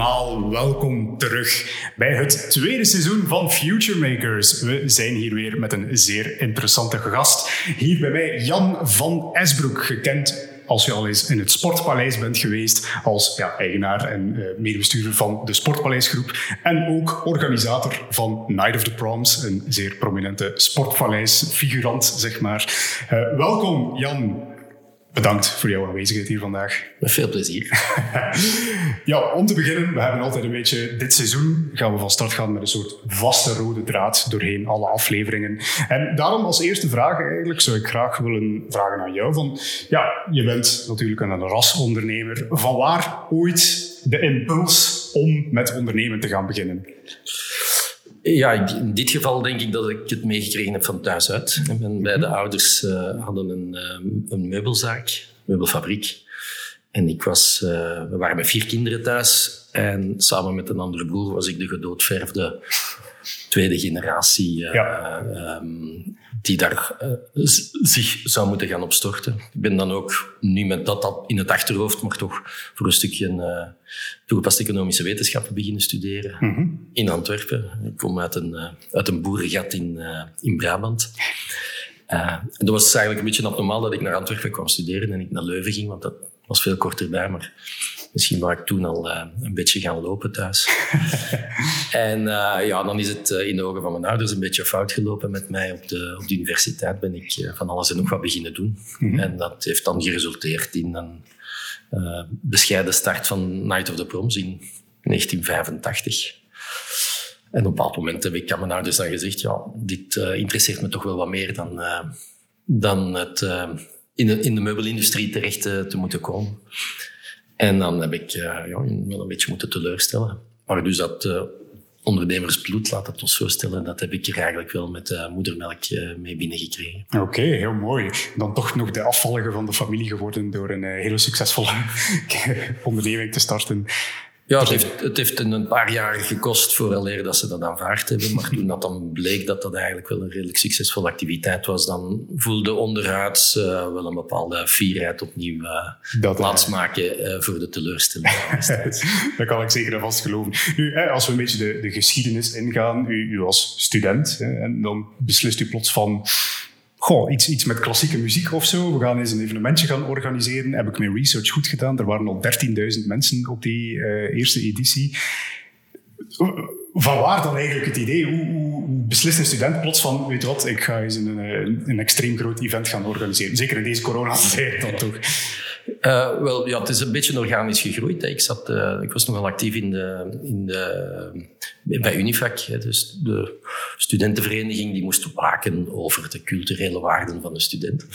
allemaal, welkom terug bij het tweede seizoen van Future Makers. We zijn hier weer met een zeer interessante gast. Hier bij mij Jan van Esbroek, gekend als je al eens in het Sportpaleis bent geweest, als ja, eigenaar en uh, medebestuurder van de Sportpaleisgroep en ook organisator van Night of the Proms, een zeer prominente Sportpaleis-figurant, zeg maar. Uh, welkom Jan. Bedankt voor jouw aanwezigheid hier vandaag. Met veel plezier. ja, om te beginnen, we hebben altijd een beetje dit seizoen gaan we van start gaan met een soort vaste rode draad doorheen alle afleveringen. En daarom als eerste vraag eigenlijk zou ik graag willen vragen aan jou van, ja, je bent natuurlijk een rasondernemer. Van waar ooit de impuls om met ondernemen te gaan beginnen? Ja, in dit geval denk ik dat ik het meegekregen heb van thuis uit. Mijn beide ouders uh, hadden een, um, een meubelzaak, meubelfabriek. En ik was, uh, we waren met vier kinderen thuis. En samen met een andere broer was ik de gedoodverfde tweede generatie uh, ja. um, die daar uh, zich zou moeten gaan opstorten. Ik ben dan ook nu met dat al in het achterhoofd, maar toch voor een stukje uh, toegepaste economische wetenschappen beginnen studeren mm -hmm. in Antwerpen. Ik kom uit een, uh, uit een boerengat in, in Brabant. en dat was eigenlijk een beetje abnormaal dat ik naar Antwerpen kwam studeren en ik naar Leuven ging, want dat was veel korter bij. Maar Misschien was ik toen al uh, een beetje gaan lopen thuis. en uh, ja, dan is het uh, in de ogen van mijn ouders een beetje fout gelopen met mij. Op de, op de universiteit ben ik van alles en nog wat beginnen doen. Mm -hmm. En dat heeft dan geresulteerd in een bescheiden start van Night of the Proms in 1985. En op een bepaald moment heb ik aan mijn ouders dan gezegd, ja, dit interesseert me toch wel wat meer dan, dan het in, de, in de meubelindustrie terecht te moeten komen. En dan heb ik uh, ja, wel een beetje moeten teleurstellen. Maar dus dat uh, ondernemersbloed, laat het ons zo stellen, dat heb ik er eigenlijk wel met uh, moedermelk mee binnengekregen. Oké, heel mooi. Dan toch nog de afvallige van de familie geworden door een hele succesvolle onderneming te starten. Ja, het heeft, het heeft een paar jaar gekost vooraleer dat ze dat aanvaard hebben. Maar toen dat dan bleek dat dat eigenlijk wel een redelijk succesvolle activiteit was, dan voelde onderhuids uh, wel een bepaalde fierheid opnieuw uh, dat, plaatsmaken uh, voor de teleurstelling. dat kan ik zeker en vast geloven. Nu, als we een beetje de, de geschiedenis ingaan, u, u was student en dan beslist u plots van goh, iets, iets met klassieke muziek of zo. We gaan eens een evenementje gaan organiseren. Heb ik mijn research goed gedaan. Er waren al 13.000 mensen op die uh, eerste editie. Van waar dan eigenlijk het idee? Hoe, hoe, beslist een student plots van, weet je wat, ik ga eens een, een, een extreem groot event gaan organiseren. Zeker in deze coronatijd dan toch. Uh, wel, ja, het is een beetje organisch gegroeid. Hè. Ik, zat, uh, ik was nogal actief in de, in de, bij Unifac, hè, dus de studentenvereniging die moest waken over de culturele waarden van de student.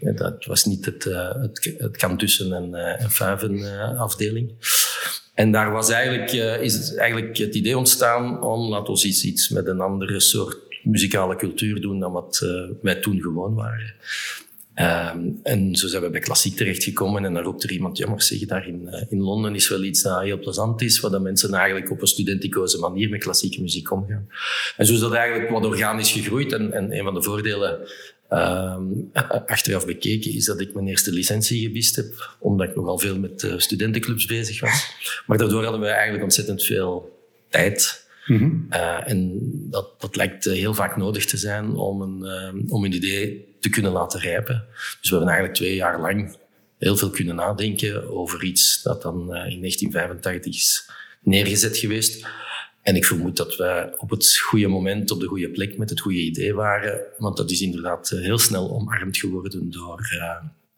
Ja, dat was niet het, uh, het, het Cantussen en, en Fuiven afdeling. En daar was eigenlijk, is eigenlijk het idee ontstaan om, laten we iets, iets met een andere soort muzikale cultuur doen dan wat wij toen gewoon waren. Um, en zo zijn we bij klassiek terechtgekomen en dan roept er iemand, ja maar zeg, daar in, uh, in Londen is wel iets dat heel plezant is, waar de mensen eigenlijk op een studenticoze manier met klassieke muziek omgaan. En zo is dat eigenlijk wat organisch gegroeid en, en een van de voordelen um, achteraf bekeken is dat ik mijn eerste licentie gewist heb, omdat ik nogal veel met uh, studentenclubs bezig was. Maar daardoor hadden we eigenlijk ontzettend veel tijd Mm-hmm. Uh, en dat, dat lijkt heel vaak nodig te zijn om een, uh, om een idee te kunnen laten rijpen. Dus we hebben eigenlijk twee jaar lang heel veel kunnen nadenken over iets dat dan uh, in 1985 is neergezet geweest. En ik vermoed dat wij op het goede moment, op de goede plek met het goede idee waren. Want dat is inderdaad heel snel omarmd geworden door,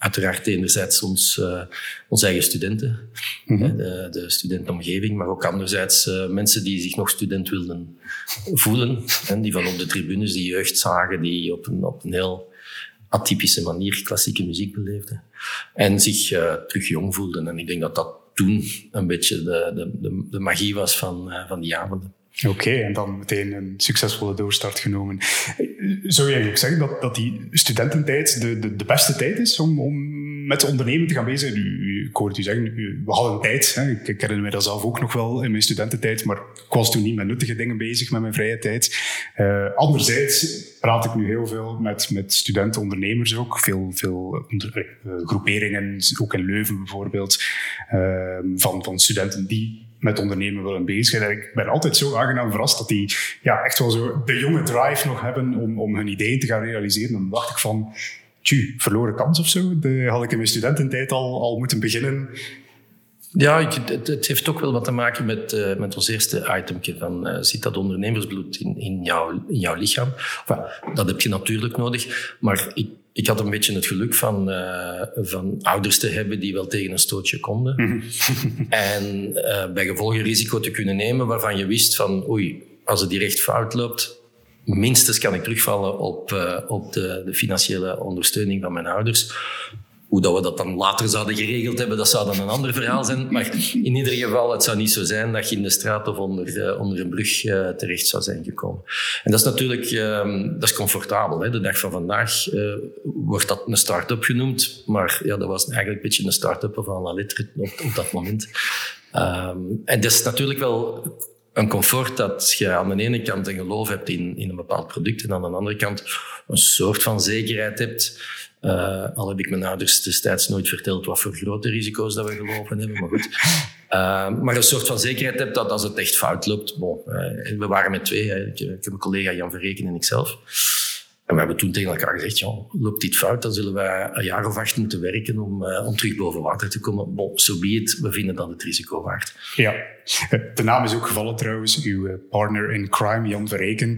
uiteraard enerzijds ons, uh, onze eigen studenten, mm -hmm. de, de studentenomgeving, maar ook anderzijds uh, mensen die zich nog student wilden voelen, en die van op de tribunes die jeugd zagen, die op een, op een heel atypische manier klassieke muziek beleefden en zich uh, terug jong voelden. En ik denk dat dat toen een beetje de, de, de, magie was van, van die avonden. Oké, en dan meteen een succesvolle doorstart genomen. Zou je eigenlijk zeggen dat, dat die studententijd de, de, de beste tijd is om, om met ondernemen te gaan bezig? U, ik hoorde u zeggen, u, we hadden tijd. Hè. Ik, ik herinner me dat zelf ook nog wel in mijn studententijd, maar ik was toen niet met nuttige dingen bezig met mijn vrije tijd. Uh, anderzijds praat ik nu heel veel met, met studenten-ondernemers ook. Veel, veel onder, uh, groeperingen, ook in Leuven bijvoorbeeld, uh, van, van studenten die met ondernemen willen bezig zijn. Ik ben altijd zo aangenaam verrast dat die ja, echt wel zo de jonge drive nog hebben om, om hun ideeën te gaan realiseren. Dan dacht ik van, tju, verloren kans of zo. De, had ik in mijn studententijd al, al moeten beginnen. Ja, ik, het, het, heeft ook wel wat te maken met, uh, met ons eerste itemje van uh, zit dat ondernemersbloed in, in, jouw, in jouw lichaam? Enfin, dat heb je natuurlijk nodig, maar ik, ik had een beetje het geluk van, uh, van ouders te hebben die wel tegen een stootje konden. Mhm. en bij gevolg een risico te kunnen nemen waarvan je wist van oei, als het direct fout loopt, minstens kan ik terugvallen op, op de, de financiële ondersteuning van mijn ouders. Hoe dat we dat dan later zouden geregeld hebben, dat zou dan een ander verhaal zijn. Maar in ieder geval, het zou niet zo zijn dat je in de straat of onder, onder een brug uh, terecht zou zijn gekomen. En dat is natuurlijk uh, dat is comfortabel. Hè. De dag van vandaag uh, wordt dat een start-up genoemd. Maar ja, dat was eigenlijk een beetje een start-up van la lettre op, dat moment. Um, en dat is natuurlijk wel een comfort dat je aan de ene kant een geloof hebt in, in een bepaald product en aan de andere kant een soort van zekerheid hebt uh, al heb ik mijn ouders destijds nooit verteld wat voor grote risico's dat we gelopen hebben, maar goed. Uh, maar een soort van zekerheid hebt dat als het echt fout loopt. Uh, we waren met twee, ik, ik, heb mijn collega Jan Verreken en ikzelf. We hebben toen tegen elkaar gezegd, ja, loopt dit fout, dan zullen wij een jaar of acht moeten werken om, uh, om terug boven water te komen. Bon, so be it, we vinden dat het risico waard. Ja, de naam is ook gevallen trouwens, uw eh, partner in crime, Jan Verreken.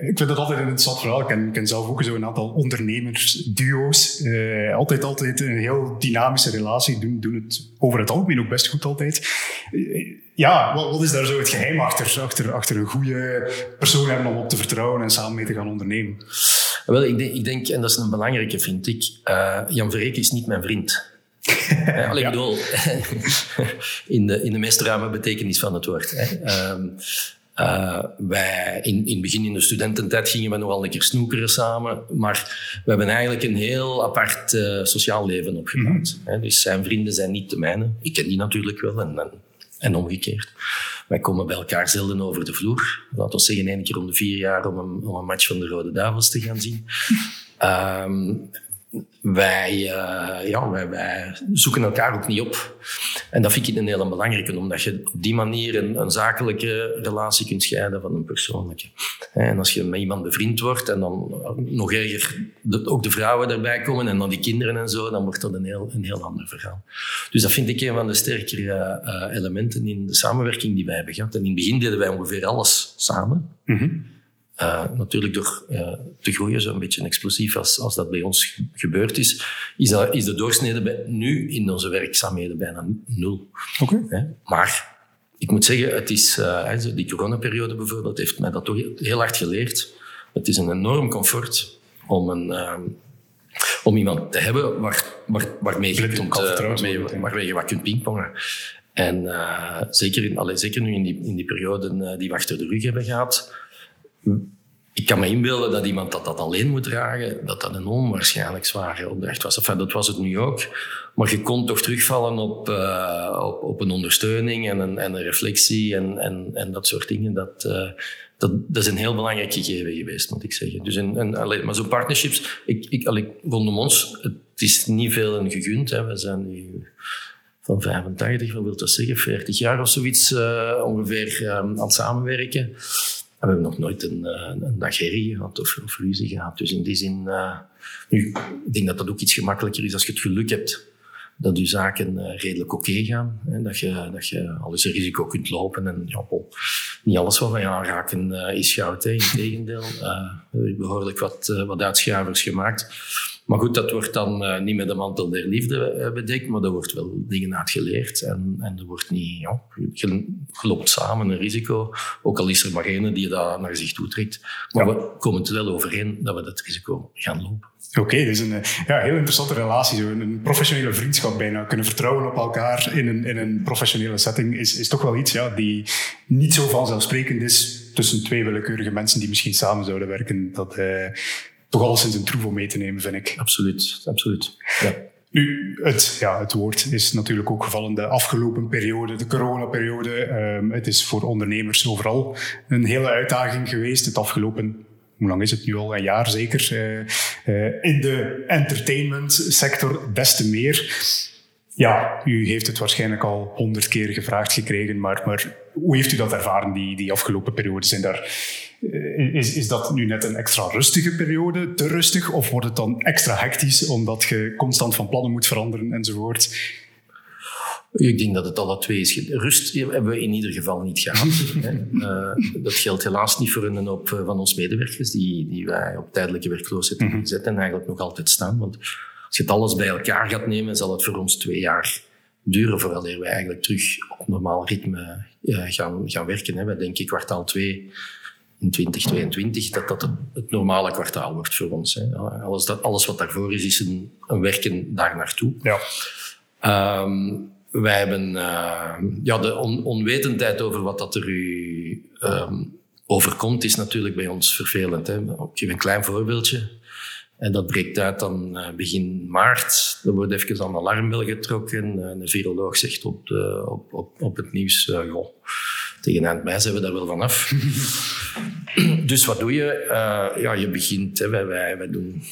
Ik vind dat altijd een interessant verhaal. Ik ken, zelf ook zo'n aantal ondernemersduo's. Uh, altijd, altijd een heel dynamische relatie, doen, doen het over het algemeen ook best goed altijd. Ja, wat, wat, is daar zo het geheim achter, achter, achter een goede persoon hebben om op te vertrouwen en samen mee te gaan ondernemen? Wel, ik denk, ik denk en dat is een belangrijke, vind ik, Jan Verreken is niet mijn vriend. Alleen ja. bedoel, in de, in de meest ruime betekenis van het woord. Hè. Um, uh, wij, in, in het begin in de studententijd gingen we nogal een keer snoekeren samen, maar we hebben eigenlijk een heel apart uh, sociaal leven opgebouwd. Mm -hmm. Dus zijn vrienden zijn niet de mijne. Ik ken die natuurlijk wel en, en, en omgekeerd. Wij komen bij elkaar zelden over de vloer. Laten we zeggen één keer om de vier jaar om een, om een match van de Rode Duivels te gaan zien. Um, wij, uh, ja, wij, zoeken elkaar ook niet op. En dat vind ik een hele belangrijke, omdat je op die manier een, een zakelijke relatie kunt scheiden van een persoonlijke. En als je met iemand bevriend wordt en dan nog erger de, ook de vrouwen erbij komen en dan die kinderen en zo, dan wordt dat een heel, een heel ander verhaal. Dus dat vind ik een van de sterkere uh, elementen in de samenwerking die wij hebben gehad. En in het begin deden wij ongeveer alles samen. -hmm. Uh, natuurlijk door uh, te groeien, zo'n beetje explosief als, als dat bij ons gebeurd is, is, dat, is de doorsnede bij, nu in onze werkzaamheden bijna nul. Okay. Maar ik moet zeggen, het is, uh, die coronaperiode bijvoorbeeld heeft mij dat toch heel hard geleerd. Het is een enorm comfort om, een, om iemand te hebben waar, waar, waarmee, je kunt, waarmee, waarmee je wat kunt pingpongen. En zeker, in, allee, zeker nu in die, in die periode die we achter de rug hebben gehad, ik kan me inbeelden dat iemand dat, dat alleen moet dragen, dat dat een onwaarschijnlijk zware opdracht was. Enfin, dat was het nu ook. Maar je kon toch terugvallen op, uh, op, een ondersteuning en een, en een reflectie en, en, en dat soort dingen. Dat, uh, dat, dat is een heel belangrijk gegeven geweest, moet ik zeggen. Dus een, een, maar zo'n partnerships, ik, ik, allee, rondom ons, het is niet veel een gegund. Hè. We zijn nu van 85, wat wil dat zeggen, 40 jaar of zoiets uh, ongeveer aan het samenwerken. We hebben nog nooit een, eh, een gehad of, of ruzie gehad. Dus in die zin, uh, nu, ik denk dat dat ook iets gemakkelijker is als je het geluk hebt dat je zaken uh, redelijk oké gaan. Hè, dat, je, dat je alles een risico kunt lopen. En ja, niet alles wat wij aanraken uh, is goud. Hè. Integendeel, uh, behoorlijk wat, wat uitschuivers gemaakt. Maar goed, dat wordt dan uh, niet met de mantel der liefde uh, bedekt, maar er wordt wel dingen uit geleerd. En, en er wordt niet, ja, je, loopt samen een risico. Ook al is er maar één die dat naar zich toe trekt. Maar ja. we komen het wel overeen dat we dat risico gaan lopen. Oké, okay, dus een ja, heel interessante relatie. Zo een professionele vriendschap bijna. Kunnen vertrouwen op elkaar in een, in een professionele setting is, is toch wel iets ja, die niet zo vanzelfsprekend is tussen twee willekeurige mensen die misschien samen zouden werken. Dat, toch alleszins een troef om mee te nemen, vind ik. Absoluut, absoluut. Ja. Nu, het, ja, het woord is natuurlijk ook gevallen de afgelopen periode, de coronaperiode. Um, het is voor ondernemers overal een hele uitdaging geweest. Het afgelopen, hoe lang is het nu al? Een jaar zeker. Uh, uh, in de entertainment sector des te meer. Ja, u heeft het waarschijnlijk al honderd keer gevraagd gekregen, maar, maar hoe heeft u dat ervaren die, die afgelopen periode? Zijn daar, eh, is, is dat nu net een extra rustige periode, te rustig, of wordt het dan extra hectisch omdat je constant van plannen moet veranderen enzovoort? Ik denk dat het alle twee is. Rust hebben we in ieder geval niet gehad. uh, dat geldt helaas niet voor een hoop eh, van ons medewerkers die, die wij op tijdelijke werkloosheid hebben gezet en eigenlijk nog altijd staan. Want als je het alles bij elkaar gaat nemen, zal het voor ons twee jaar duren voordat wij eigenlijk terug op normaal ritme uh, gaan, gaan werken. Hè. Wij denken kwartaal 2 in 2022 dat dat het, normale kwartaal wordt voor ons. Hè. Alles, dat, alles wat daarvoor is, is een, een werken daar naartoe. Ja. Um, wij hebben uh, ja, de on onwetendheid over wat dat er u um, overkomt, is natuurlijk bij ons vervelend. Hè. Ik geef een klein voorbeeldje. En dat breekt uit dan uh, begin maart. Er wordt even aan de alarmbel getrokken. Uh, een viroloog zegt op, de, op, op, op het nieuws, goh, tegen eind mei zijn we daar wel vanaf. dus wat doe je? ja, je begint, hè, wij, wij, wij doen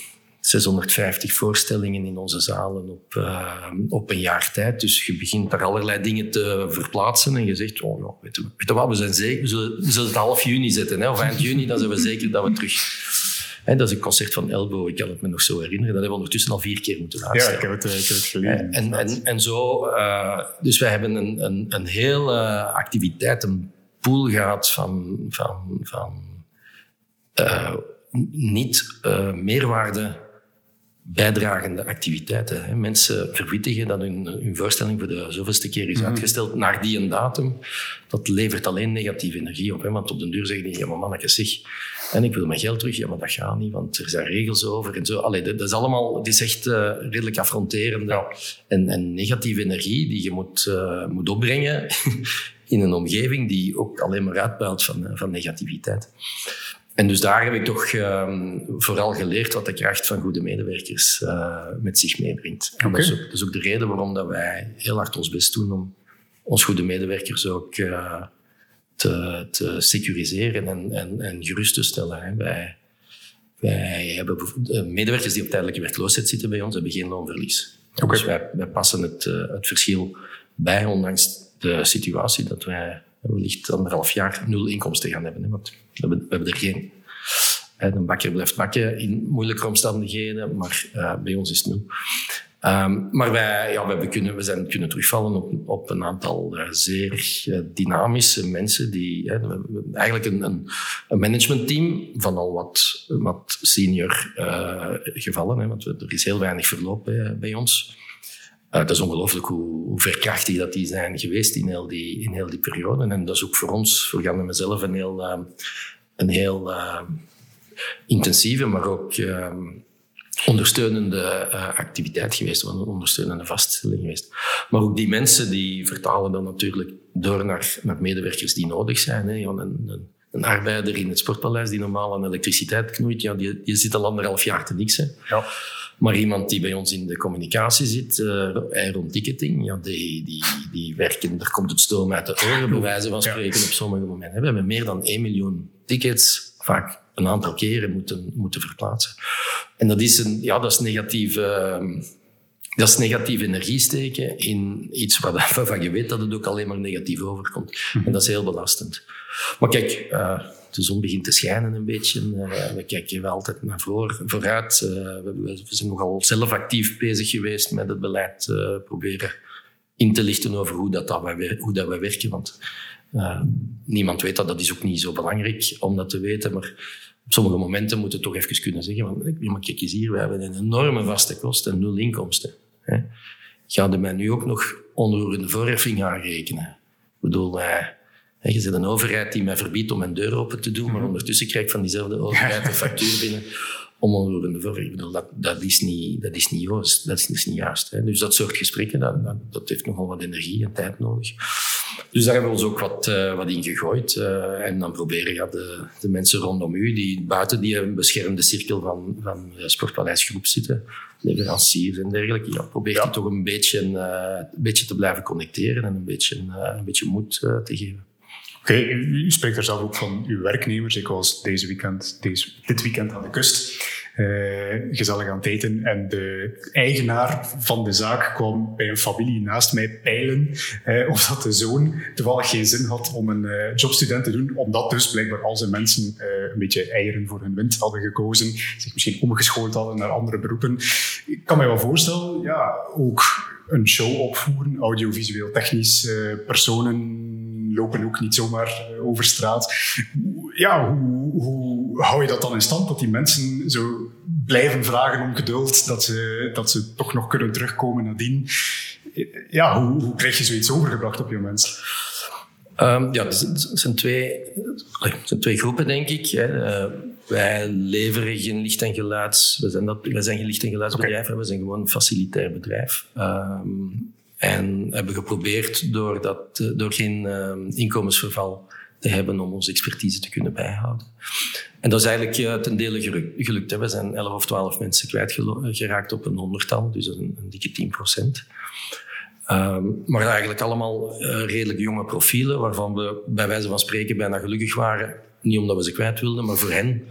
650 voorstellingen in onze zalen op, uh, op een jaar tijd. Dus je begint daar allerlei dingen te verplaatsen en je zegt, oh ja, weet, je, weet je wat, we, zijn zeker, we, zullen, we zullen het half juni zetten, hè, of eind juni, dan zijn we zeker dat we terug... Hè, dat is een concert van Elbow, ik kan het me nog zo herinneren. Dat hebben we ondertussen al vier keer moeten luisteren. Ja, ik heb het, ik heb het gelezen. En, en, en zo, uh, dus wij hebben een, een, een hele activiteitenpool gehad van, van, van uh, niet uh, meerwaarde bijdragende activiteiten. Hè. Mensen verwittigen dat hun, hun, voorstelling voor de zoveelste keer is mhm. uitgesteld naar die een datum. Dat levert alleen negatieve energie op. Hè. Want op den duur zeggen die, ja maar manneke zeg, en ik wil mijn geld terug. Ja, maar dat gaat niet, want er zijn regels over en zo. Allee, dat, is allemaal, het is echt uh, redelijk affronterende en, en, negatieve energie die je moet, uh, moet opbrengen in een omgeving die ook alleen maar uitbuilt van, van negativiteit. En dus daar heb ik toch um, vooral geleerd wat de kracht van goede medewerkers uh, met zich meebrengt. En dat, is ook, dat, is ook, de reden waarom dat wij heel hard ons best doen om ons goede medewerkers ook uh, te, te, securiseren en, en, en, gerust te stellen. Hè. Wij, wij hebben medewerkers die op tijdelijke werkloosheid zitten bij ons, hebben geen loonverlies. Okay. Dus wij, wij passen het, uh, het verschil bij, ondanks de situatie dat wij wellicht anderhalf jaar nul inkomsten gaan hebben. Hè, want we hebben, er geen. Een bakker blijft bakken in moeilijke omstandigheden, maar uh, bij ons is het nul. Um, maar wij, ja, wij kunnen, we zijn kunnen terugvallen op, op een aantal uh, zeer uh, dynamische mensen. Die, eigenlijk een, een, een, managementteam van al wat, wat senior gevallen. Hè, want er is heel weinig verloop bij, bij ons. Uh, het is ongelooflijk hoe, hoe, verkrachtig dat die zijn geweest in heel die, in heel die periode. En dat is ook voor ons, voor Jan en mezelf, een heel, uh, een heel uh, intensieve, maar ook ondersteunende activiteit geweest, een ondersteunende vaststelling geweest. Maar ook die mensen die vertalen dan natuurlijk door naar, naar medewerkers die nodig zijn. Hè. Een, een, een, arbeider in het sportpaleis die normaal aan elektriciteit knoeit, ja, die, die zit al anderhalf jaar te niks. Hè. Ja. Maar iemand die bij ons in de communicatie zit, uh, rond ticketing, ja, die, die, die werken, er komt het stoom uit de oren, bij wijze van spreken, op sommige momenten. We hebben meer dan 1 miljoen tickets, vaak een aantal keren moeten, moeten verplaatsen. En dat is, een, ja, dat is negatief... Uh, dat is negatief energie steken in iets waarvan je weet dat het ook alleen maar negatief overkomt. En dat is heel belastend. Maar kijk, uh, de zon begint te schijnen een beetje. Uh, we kijken wel altijd naar voor, vooruit. Uh, we, we, zijn nogal zelf actief bezig geweest met het beleid uh, proberen in te lichten over hoe dat, dat wij, hoe dat werken. Want niemand weet dat. Dat is ook niet zo belangrijk om dat te weten. Maar op sommige momenten moeten we toch even kunnen zeggen. Maar kijk eens hier, we hebben een enorme vaste kosten en nul inkomsten. Hè. Ga je mij nu ook nog onroerende voorheffing aanrekenen? Ik bedoel, je zit een overheid die mij verbiedt om mijn deur open te doen, maar mhm. ondertussen krijg ik van diezelfde overheid een factuur binnen om onroerende voor. Ik bedoel, dat, dat, is niet, dat is niet juist. Dat is, dus niet juist hè. Dus dat soort gesprekken, dat, dat, dat, heeft nogal wat energie en tijd nodig. Dus daar hebben we ons ook wat, uh, wat in gegooid. Uh, en dan proberen ja, de, de mensen rondom u, die buiten die beschermde cirkel van, van Sportpaleisgroep zitten, leveranciers en dergelijke, ja, probeert ja. toch een beetje, uh, een beetje te blijven connecteren en een beetje, een beetje moed te geven. Oké, u, spreekt er zelf ook van uw werknemers. Ik was deze weekend, deze, dit weekend aan de kust. gezellig aan het eten. En de eigenaar van de zaak kwam bij een familie naast mij peilen of dat de zoon toevallig geen zin had om een jobstudent te doen, omdat dus blijkbaar al zijn mensen een beetje eieren voor hun wind hadden gekozen, zich misschien omgeschoold hadden naar andere beroepen. Ik kan mij wel voorstellen, ja, ook een show opvoeren, audiovisueel technisch, personen lopen ook niet zomaar eh, over straat. Ja, hoe, hoe hou je dat dan in stand? Dat die mensen zo blijven vragen om geduld, dat ze, dat ze toch nog kunnen terugkomen nadien. Ja, hoe, hoe krijg je zoiets overgebracht op je mensen? Um, ja, het zijn twee, zijn twee groepen, denk ik. Uh, wij leveren geen licht- en geluids... Wij zijn, dat, wij zijn geen licht- en geluidsbedrijf, okay. we zijn gewoon een facilitair bedrijf. Um, en hebben geprobeerd door, dat, eh, door geen uh, inkomensverval te hebben om onze expertise te kunnen bijhouden. En dat is eigenlijk uh, ten dele gelukt. Hè. We zijn 11 of 12 mensen kwijtgeraakt op een honderdtal, dus een, dikke 10 procent. Um, maar eigenlijk allemaal uh, redelijk jonge profielen, waarvan we bij wijze van spreken bijna gelukkig waren. Niet omdat we ze kwijt wilden, maar voor hen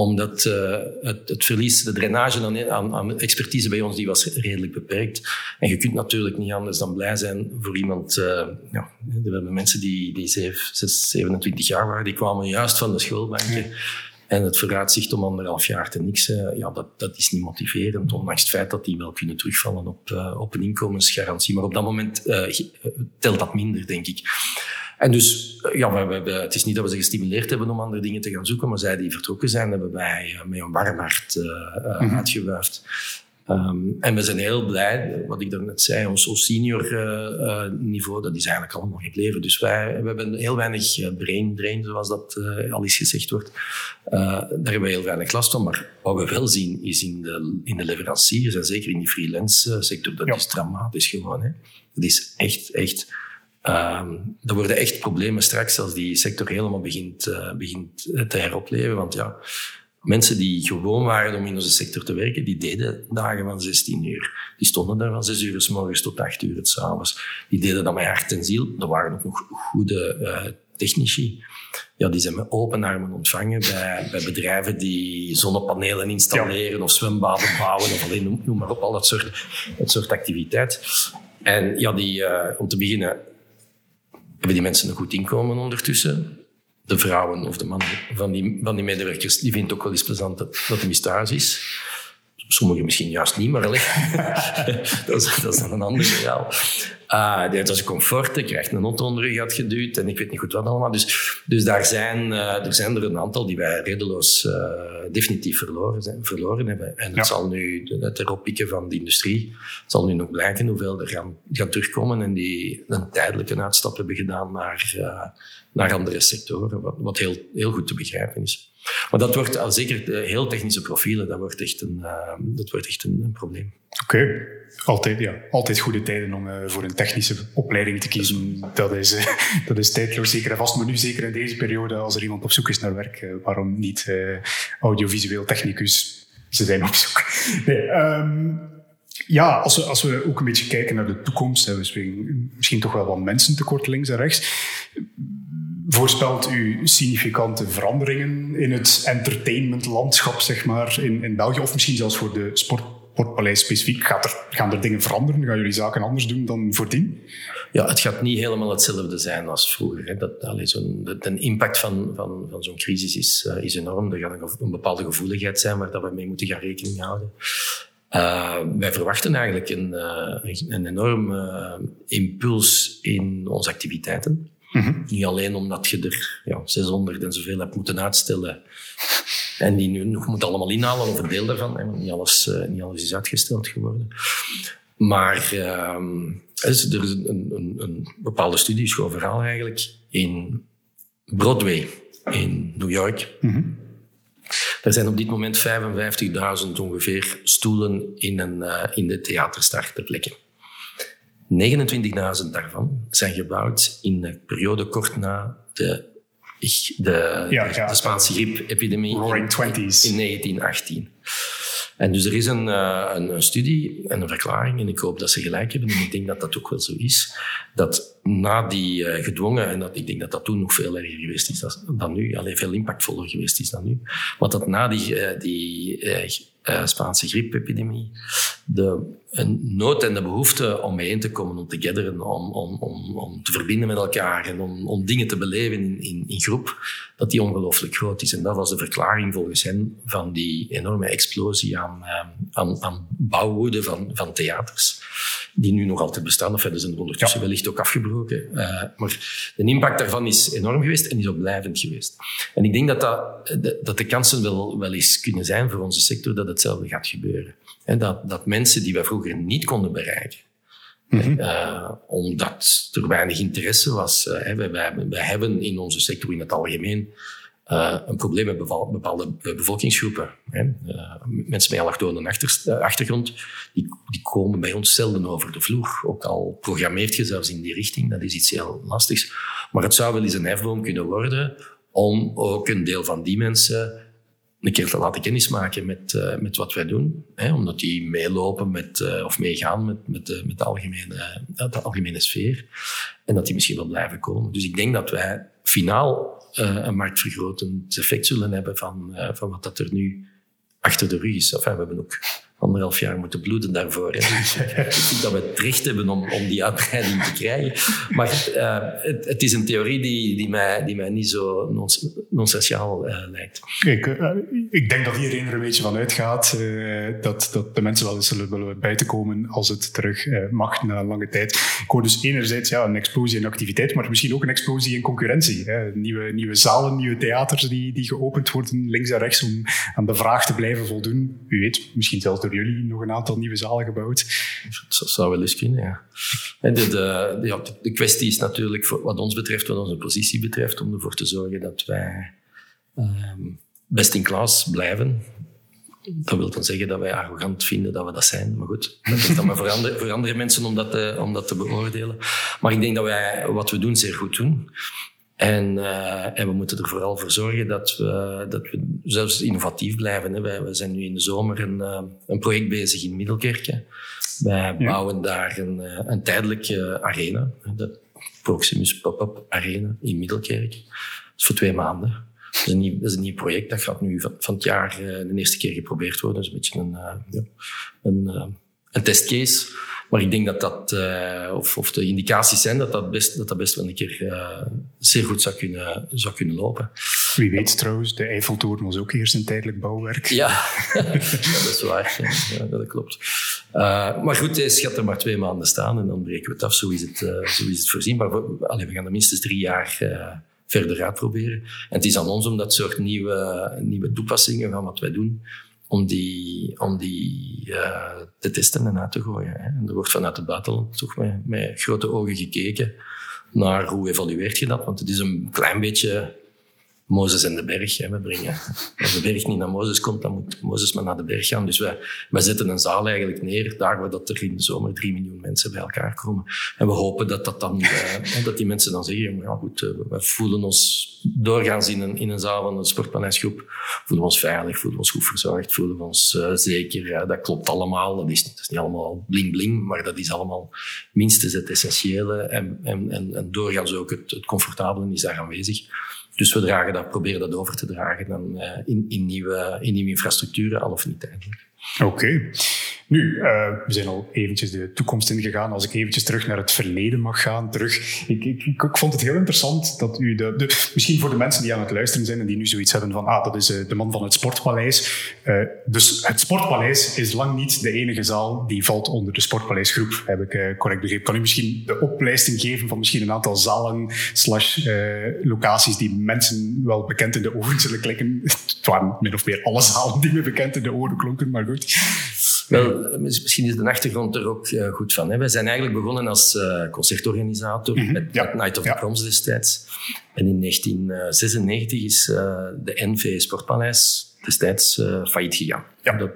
omdat uh, het, het, verlies, de drainage aan, aan, aan, expertise bij ons, die was redelijk beperkt. En je kunt natuurlijk niet anders dan blij zijn voor iemand... Uh, ja, we hebben mensen die, die 6, 27 jaar waren, die kwamen juist van de schoolbanken. En het vooruitzicht om anderhalf jaar te niks, ja, dat, dat is niet motiverend. Ondanks het feit dat die wel kunnen terugvallen op, op een inkomensgarantie. Maar op dat moment telt dat minder, denk ik. En dus, eh, ja, we, we, het is niet dat we ze gestimuleerd hebben om andere dingen te gaan zoeken, maar zij die vertrokken zijn, hebben wij uh, met een warm hart uh, uh, mm uitgewuifd. Um, en we zijn heel blij, wat ik daarnet zei, ons senior uh, niveau, dat is eigenlijk allemaal gebleven. Dus wij we hebben heel weinig brain drain, zoals dat al eens gezegd wordt. daar hebben we heel weinig last van. Maar wat we wel zien, is in de, in de leveranciers, en zeker in die freelance sector, dat ja. is dramatisch gewoon. Hè. Dat is echt, echt Um, er worden echt problemen straks als die sector helemaal begint, uh, begint te heropleven. Want ja, mensen die gewoon waren om in onze sector te werken, die deden dagen van 16 uur. Die stonden daar van 6 uur s morgens tot 8 uur s avonds. Die deden dat met hart en ziel. Er waren ook nog goede uh, technici. Ja, die zijn met open armen ontvangen bij, bij bedrijven die zonnepanelen installeren ja. of zwembaden bouwen of alleen noem, noem, maar op, al dat soort, dat soort activiteit. En ja, die, uh, om te beginnen, hebben die mensen een goed inkomen ondertussen. De vrouwen of de mannen van die, van die medewerkers, die vinden het ook wel eens plezant dat, dat de thuis is. Sommigen misschien juist niet, maar dat, is, dat is dan een ander verhaal. Uh, die een comfort, je krijgt een auto onder je gat geduwd en ik weet niet goed wat allemaal. Dus, dus daar zijn, uh, er zijn er een aantal die wij reddeloos uh, definitief verloren, zijn, verloren hebben. En het ja. zal nu, het erop pikken van de industrie, het zal nu nog blijken hoeveel er gaan, gaan terugkomen en die een tijdelijke uitstap hebben gedaan naar, naar andere sectoren, wat, wat heel, heel goed te begrijpen is. Maar dat wordt, al zeker heel technische profielen, dat wordt echt een, dat wordt echt een, probleem. Oké. Altijd, ja. Altijd goede tijden om uh, voor een technische opleiding te kiezen. Dat is, uh, dat is tijdloos zeker en vast. Maar nu zeker in deze periode, als er iemand op zoek is naar werk, waarom niet audiovisueel technicus? Ze zijn op zoek. Um, ja, als we, als we ook een beetje kijken naar de toekomst, hè, we misschien toch wel wat mensen tekort links en rechts. Voorspelt u significante veranderingen in het entertainmentlandschap, zeg maar, in, in België, of misschien zelfs voor de sport? Sportpaleis specifiek, gaat er, gaan er dingen veranderen? Gaan jullie zaken anders doen dan voordien? Ja, het gaat niet helemaal hetzelfde zijn als vroeger. Hè. Dat, allez, de, de, impact van, van, van zo'n crisis is, uh, is enorm. Er gaat een, een, bepaalde gevoeligheid zijn waar dat we mee moeten gaan rekening houden. Uh, wij verwachten eigenlijk een, uh, een enorme impuls in onze activiteiten. Mm -hmm. Niet alleen omdat je er ja, 600 en zoveel hebt moeten uitstellen en die nu nog moet allemaal inhalen, of een deel daarvan. Hè, niet, alles, uh, niet alles is uitgesteld geworden. Maar uh, er is, er is een, een, een, bepaalde studie, is gewoon verhaal eigenlijk, in Broadway in New York. Mm -hmm. Er zijn op dit moment 55.000 ongeveer stoelen in, een, uh, in de theaterstart ter plekke. 29.000 daarvan zijn gebouwd in de periode kort na de de, ja, de, ja, de Spaanse griep-epidemie in, in, 1918. En dus er is een, uh, een, een, studie en een verklaring, en ik hoop dat ze gelijk hebben, en ik denk dat dat ook wel zo is, dat na die uh, gedwongen, en dat, ik denk dat dat toen nog veel erger geweest is dan, dan nu, alleen veel impactvoller geweest is dan nu, maar dat na die, uh, die uh, Spaanse griepepidemie, de nood en de behoefte om bijeen te komen, om te gatheren, om, om, om, om te verbinden met elkaar en om, om dingen te beleven in, in, in groep, dat die ongelooflijk groot is. En dat was de verklaring volgens hen van die enorme explosie aan, uh, aan, aan bouwwoede van, van theaters, die nu nog altijd bestaan, of ze er ondertussen ja. wellicht ook afgebroken. Uh, maar de impact daarvan is enorm geweest en is ook blijvend geweest. En ik denk dat, dat, dat de kansen wel, wel eens kunnen zijn voor onze sector dat hetzelfde gaat gebeuren. En dat, dat mensen die wij vroeger niet konden bereiken, Mm uh, omdat er weinig interesse was. Uh, wij, wij, wij, hebben in onze sector in het algemeen uh, een probleem met bepaalde bevolkingsgroepen. Hè. mensen met allochtone achter, achtergrond, die, die, komen bij ons zelden over de vloer. Ook al programmeert je zelfs in die richting, dat is iets heel lastigs. Maar het zou wel eens een hefboom kunnen worden om ook een deel van die mensen een keer te laten kennismaken met, met wat wij doen. Hè, omdat die meelopen met, of meegaan met, met, de, met algemene, de algemene sfeer. En dat die misschien wel blijven komen. Dus ik denk dat wij finaal een marktvergrotend effect zullen hebben van, van wat dat er nu achter de rug is. Enfin, we hebben ook anderhalf jaar moeten bloeden daarvoor. Hè. Dus ik denk dat we het recht hebben om, om die uitbreiding te krijgen. Maar uh, het, het, is een theorie die, die, mij, die mij niet zo nonsentiaal uh, lijkt. Kijk, uh, ik denk dat iedereen er een beetje van uitgaat dat, dat de mensen wel eens zullen willen bij te komen als het terug mag na een lange tijd. Ik hoor dus enerzijds ja, een explosie in activiteit, maar misschien ook een explosie in concurrentie. Hè. Nieuwe, nieuwe zalen, nieuwe theaters die, die geopend worden links en rechts om aan de vraag te blijven voldoen. U weet, misschien zelfs door jullie nog een aantal nieuwe zalen gebouwd. Dat zou wel eens kunnen, ja. En de, de, ja, de kwestie is natuurlijk, wat ons betreft, wat onze positie betreft, om ervoor te zorgen dat wij um, best in klas blijven. Dat wil dan zeggen dat wij arrogant vinden dat we dat zijn. Maar goed, dat is dan maar voor andere, voor andere mensen om dat, te, om dat te beoordelen. Maar ik denk dat wij wat we doen zeer goed doen. En, uh, en we moeten er vooral voor zorgen dat we, dat we zelfs innovatief blijven. Hè. Wij, we zijn nu in de zomer een, uh, een project bezig in Middelkerken. Wij ja. bouwen daar een, uh, een tijdelijke arena, de Proximus Pop-up Arena in Middelkerk. Dat is voor twee maanden. Dat is, een nieuw, dat is een nieuw project. Dat gaat nu van, van het jaar de eerste keer geprobeerd worden. Dat is een beetje een, ja, een, een testcase. Maar ik denk dat dat, uh, of, of de indicaties zijn dat dat best, dat dat best wel een keer uh, zeer goed zou kunnen, zou kunnen lopen. Wie weet trouwens, de Eiffeltoren was ook eerst een tijdelijk bouwwerk. Ja, ja dat is waar. Ja, dat klopt. Uh, maar goed, hij schat er maar twee maanden staan en dan breken we het af. Zo is het, zo is het voorzien. Maar we, allee, we gaan er minstens drie jaar verder uitproberen. En het is aan ons om dat soort nieuwe, nieuwe toepassingen van wat wij doen om die, om die uh, te testen en uit te gooien. Hè. En er wordt vanuit het buitenland toch met, met grote ogen gekeken naar hoe evalueert je dat. Want het is een klein beetje Mozes en de berg. Hè. We brengen, als de berg niet naar Mozes komt, dan moet Mozes maar naar de berg gaan. Dus wij, wij zetten een zaal eigenlijk neer, daar waar dat er in de zomer drie miljoen mensen bij elkaar komen. En we hopen dat, dat, dan, eh, dat die mensen dan zeggen, ja goed, eh, we voelen ons doorgaans in een, in een zaal van een sportpaleisgroep, voelen we ons veilig, voelen we ons goed verzorgd, voelen we ons uh, zeker. Ja, dat klopt allemaal. Dat is, niet allemaal bling bling, maar dat is allemaal minstens het essentiële. En, en, en, en doorgaans ook het, het comfortabele is daar aanwezig. Dus we dragen dat, proberen dat over te dragen dan, uh, in, in, nieuwe, in nieuwe infrastructuren, al of niet eigenlijk. Oké. Nu, uh, we zijn al eventjes de toekomst ingegaan. Als ik eventjes terug naar het verleden mag gaan, terug. Ik, ik, ik, vond het heel interessant dat u de, misschien voor de mensen die aan het luisteren zijn en die nu zoiets hebben van, ah, dat is uh, de man van het Sportpaleis. Uh, dus het Sportpaleis is lang niet de enige zaal die valt onder de Sportpaleisgroep, heb ik correct begrepen. Kan u misschien de oplijsting geven van misschien een aantal zalen slash locaties die mensen wel bekend in de oren zullen klikken? Het waren min of meer alle zalen die me bekend in de oren klonken, maar goed. Wel, misschien is de achtergrond er ook uh, goed van. Hè. Wij zijn eigenlijk begonnen als uh, concertorganisator mm -hmm. met, ja. Night of ja. the Proms destijds. En in 1996 is uh, de NV Sportpaleis destijds failliet gegaan. Ja. Dat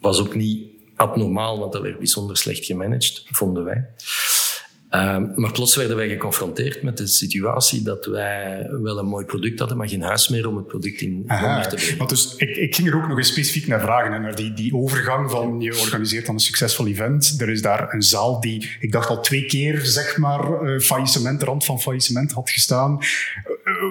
was ook niet abnormaal, want dat werd bijzonder slecht gemanaged, vonden wij. Ehm, maar plots werden wij geconfronteerd met de situatie dat wij wel een mooi product hadden, maar geen huis meer om het product in Aha, te brengen. Want dus, ik, ik ging er ook nog eens specifiek naar vragen, en naar die, die overgang van je organiseert dan een succesvol event. Er is daar een zaal die, ik dacht al twee keer, zeg maar, uh, faillissement, rand van faillissement had gestaan.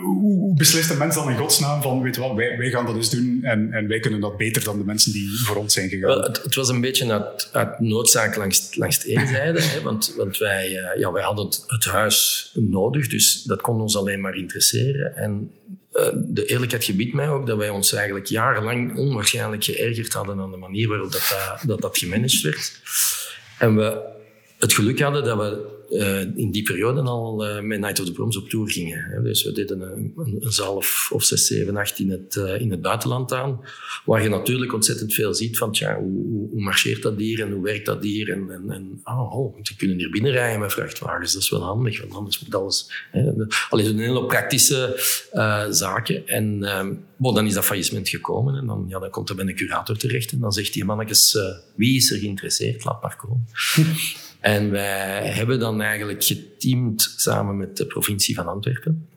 Hoe, beslist een mens dan in godsnaam van, weet wat, wij, wij gaan dat eens doen en, en wij kunnen dat beter dan de mensen die voor ons zijn gegaan? Wel, het, was een beetje uit, noodzaak langs, langs de zijde, hè, want, want wij, uh, ja, wij hadden het, huis nodig, dus dat kon ons alleen maar interesseren. En uh, de eerlijkheid gebiedt mij ook dat wij ons eigenlijk jarenlang onwaarschijnlijk geërgerd hadden aan de manier waarop dat, dat, dat gemanaged werd. En we het geluk hadden dat we uh, in die periode al uh, met Night of the Proms op tour gingen. Hè. Dus we deden een, een, een zaal of, of 6, 7, 8 in het, uh, in het buitenland aan. Waar je natuurlijk ontzettend veel ziet van tja, hoe, marcheert dat hier en hoe werkt dat hier. En, en, en oh, oh, ze kunnen hier binnenrijden met vrachtwagens. Dat is wel handig, want anders moet alles... Hè. Allee, een hele praktische zaken. En bon, dan is dat faillissement gekomen. En dan, ja, dan komt er bij een curator terecht. En dan zegt die mannetjes, wie is er geïnteresseerd? Laat maar komen. En wij hebben dan eigenlijk geteamd samen met de provincie van Antwerpen,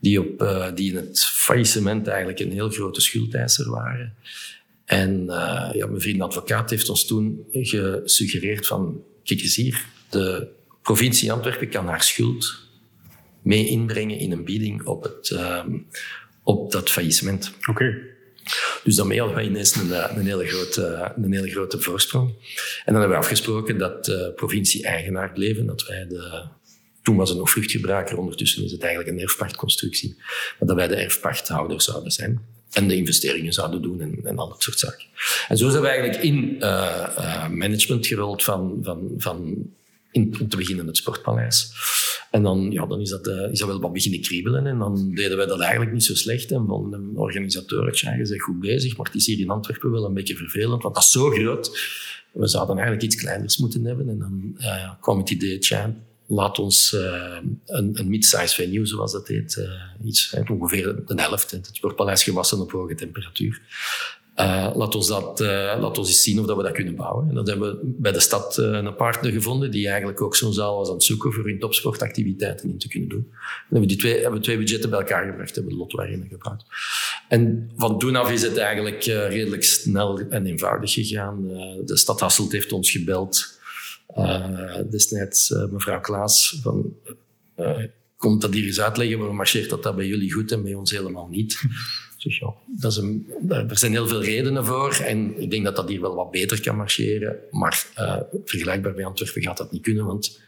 die, op, uh, die in het faillissement eigenlijk een heel grote schuldeiser waren. En uh, ja, mijn vriend advocaat heeft ons toen gesuggereerd van, kijk eens hier, de provincie Antwerpen kan haar schuld mee inbrengen in een bieding op, het, uh, op dat faillissement. Oké. Dus daarmee hadden we ineens een, eh, hele grote, hele grote voorsprong. En dan hebben we afgesproken dat de provincie eigenaar bleef en dat wij de... Toen was het nog vruchtgebruiker, ondertussen is het eigenlijk een erfpachtconstructie. Dat wij de erfpachthouder zouden zijn. En de investeringen zouden doen en, en al dat soort zaken. En zo zijn we eigenlijk in management gerold van, van, van om te beginnen het Sportpaleis. En dan, ja, dan is, dat, uh, is dat wel wat beginnen kriebelen. En dan deden wij dat eigenlijk niet zo slecht. En van de organisator, tja, je goed bezig, maar het is hier in Antwerpen wel een beetje vervelend, want dat is zo groot. We zouden eigenlijk iets kleiners moeten hebben. En dan uh, kwam het idee, tja, laat ons uh, een, een mid-size venue, zoals dat heet, iets, ongeveer de helft, het sportpaleis gewassen op hoge temperatuur. Uh, laat, ons dat, uh, laat ons eens zien of dat we dat kunnen bouwen. En dat hebben we bij de stad uh, een partner gevonden die eigenlijk ook zo'n zaal was aan het zoeken voor hun topsportactiviteiten in te kunnen doen. En hebben we die twee, hebben we twee budgetten bij elkaar gebracht, hebben we lotwaarden gebouwd. En van toen af is het eigenlijk redelijk snel en eenvoudig gegaan. de stad Hasselt heeft ons gebeld. destijds mevrouw Klaas van komt dat hier eens uitleggen, waarom marcheert dat, dat bij jullie goed en bij ons helemaal niet? Dat is een, er zijn heel veel redenen voor en ik denk dat dat hier wel wat beter kan marcheren. Maar uh, vergelijkbaar bij Antwerpen gaat dat niet kunnen, want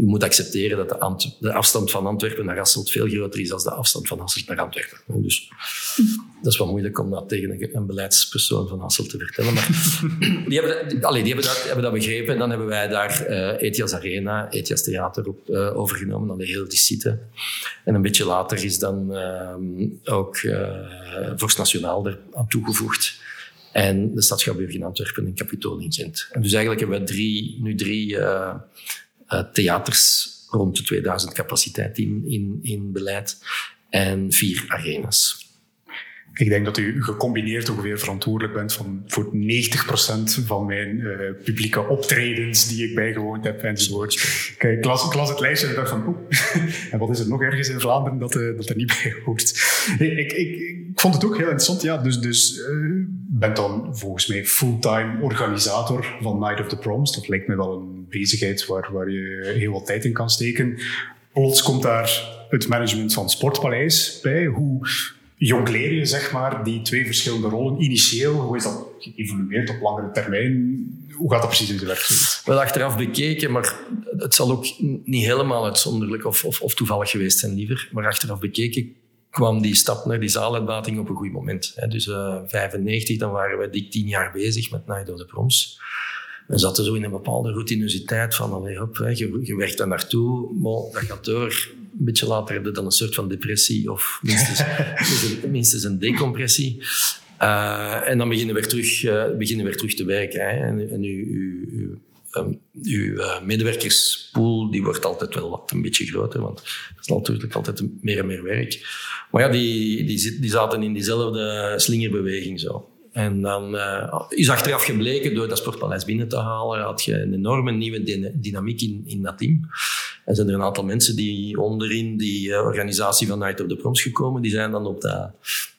u moet accepteren dat de, Ant de, afstand van Antwerpen naar Hasselt veel groter is dan de afstand van Hasselt naar Antwerpen. Dus dat is wel moeilijk om dat tegen een, beleidspersoon van Hasselt te vertellen. Maar die, hebben, allee, die hebben, dat, hebben dat begrepen. En dan hebben wij daar uh, Etias Arena, Etias Theater op uh, overgenomen, dan de hele die site. En een beetje later is dan uh, ook Vorst Nationaal er aan toegevoegd. En de Stadsschouwburg in Antwerpen en Capitool in Gent. En dus eigenlijk hebben we drie, nu drie uh, theaters, rond de 2000 capaciteit in, in, in beleid en vier arenas. Ik denk dat u gecombineerd ongeveer verantwoordelijk bent van, voor 90% van mijn uh, publieke optredens die ik bijgewoond heb enzovoort. Ik las, ik het lijstje en dacht van, en wat is er nog ergens in Vlaanderen dat, uh, dat er niet bij hoort? Ik, ik, ik, vond het ook heel interessant. Ja, dus, dus uh, bent dan volgens mij fulltime organisator van Night of the Proms. Dat lijkt me wel een bezigheid waar, waar je heel wat tijd in kan steken. Plots komt daar het management van Sportpaleis bij. Hoe jongleer je zeg maar, die twee verschillende rollen initieel? Hoe is dat geëvolueerd op langere termijn? Hoe gaat dat precies in de werkelijkheid? Wel achteraf bekeken, maar het zal ook niet helemaal uitzonderlijk of, of, toevallig geweest zijn, liever. Maar achteraf bekeken kwam die stap naar die zaaluitbating op een goed moment. Dus uh, 95, dan waren we dik tien jaar bezig met of the Proms. We zaten zo in een bepaalde routinositeit van, allee, hop, je, je werkt daar naartoe, maar dat gaat door een beetje later heb je dan een soort van depressie of minstens, minstens een decompressie. Uh, en dan beginnen we weer terug, uh, beginnen weer terug te werken. Hè. En, en uw, uw, um, uw uh, medewerkerspool die wordt altijd wel wat een beetje groter, want het is natuurlijk altijd meer en meer werk. Maar ja, die, die, die zaten in diezelfde slingerbeweging zo. En dan uh, is achteraf gebleken, door dat sportpaleis binnen te halen, had je een enorme nieuwe dynamiek in, in dat team. En zijn er een aantal mensen die onderin die uh, organisatie van Night of the Proms gekomen, die zijn dan op dat,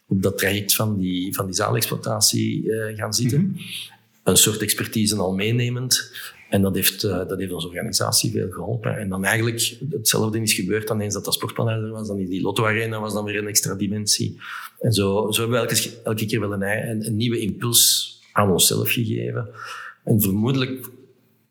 op dat traject van die, van die zaalexploitatie uh, gaan zitten. Mhm. Een soort expertise al meenemend. En dat heeft, uh, dat heeft onze organisatie veel geholpen. En dan eigenlijk hetzelfde is gebeurd dan eens dat dat er was. Dan is die Lotto Arena was dan weer een extra dimensie. En zo, zo hebben we elke, keer wel een, een, nieuwe impuls aan onszelf gegeven. En vermoedelijk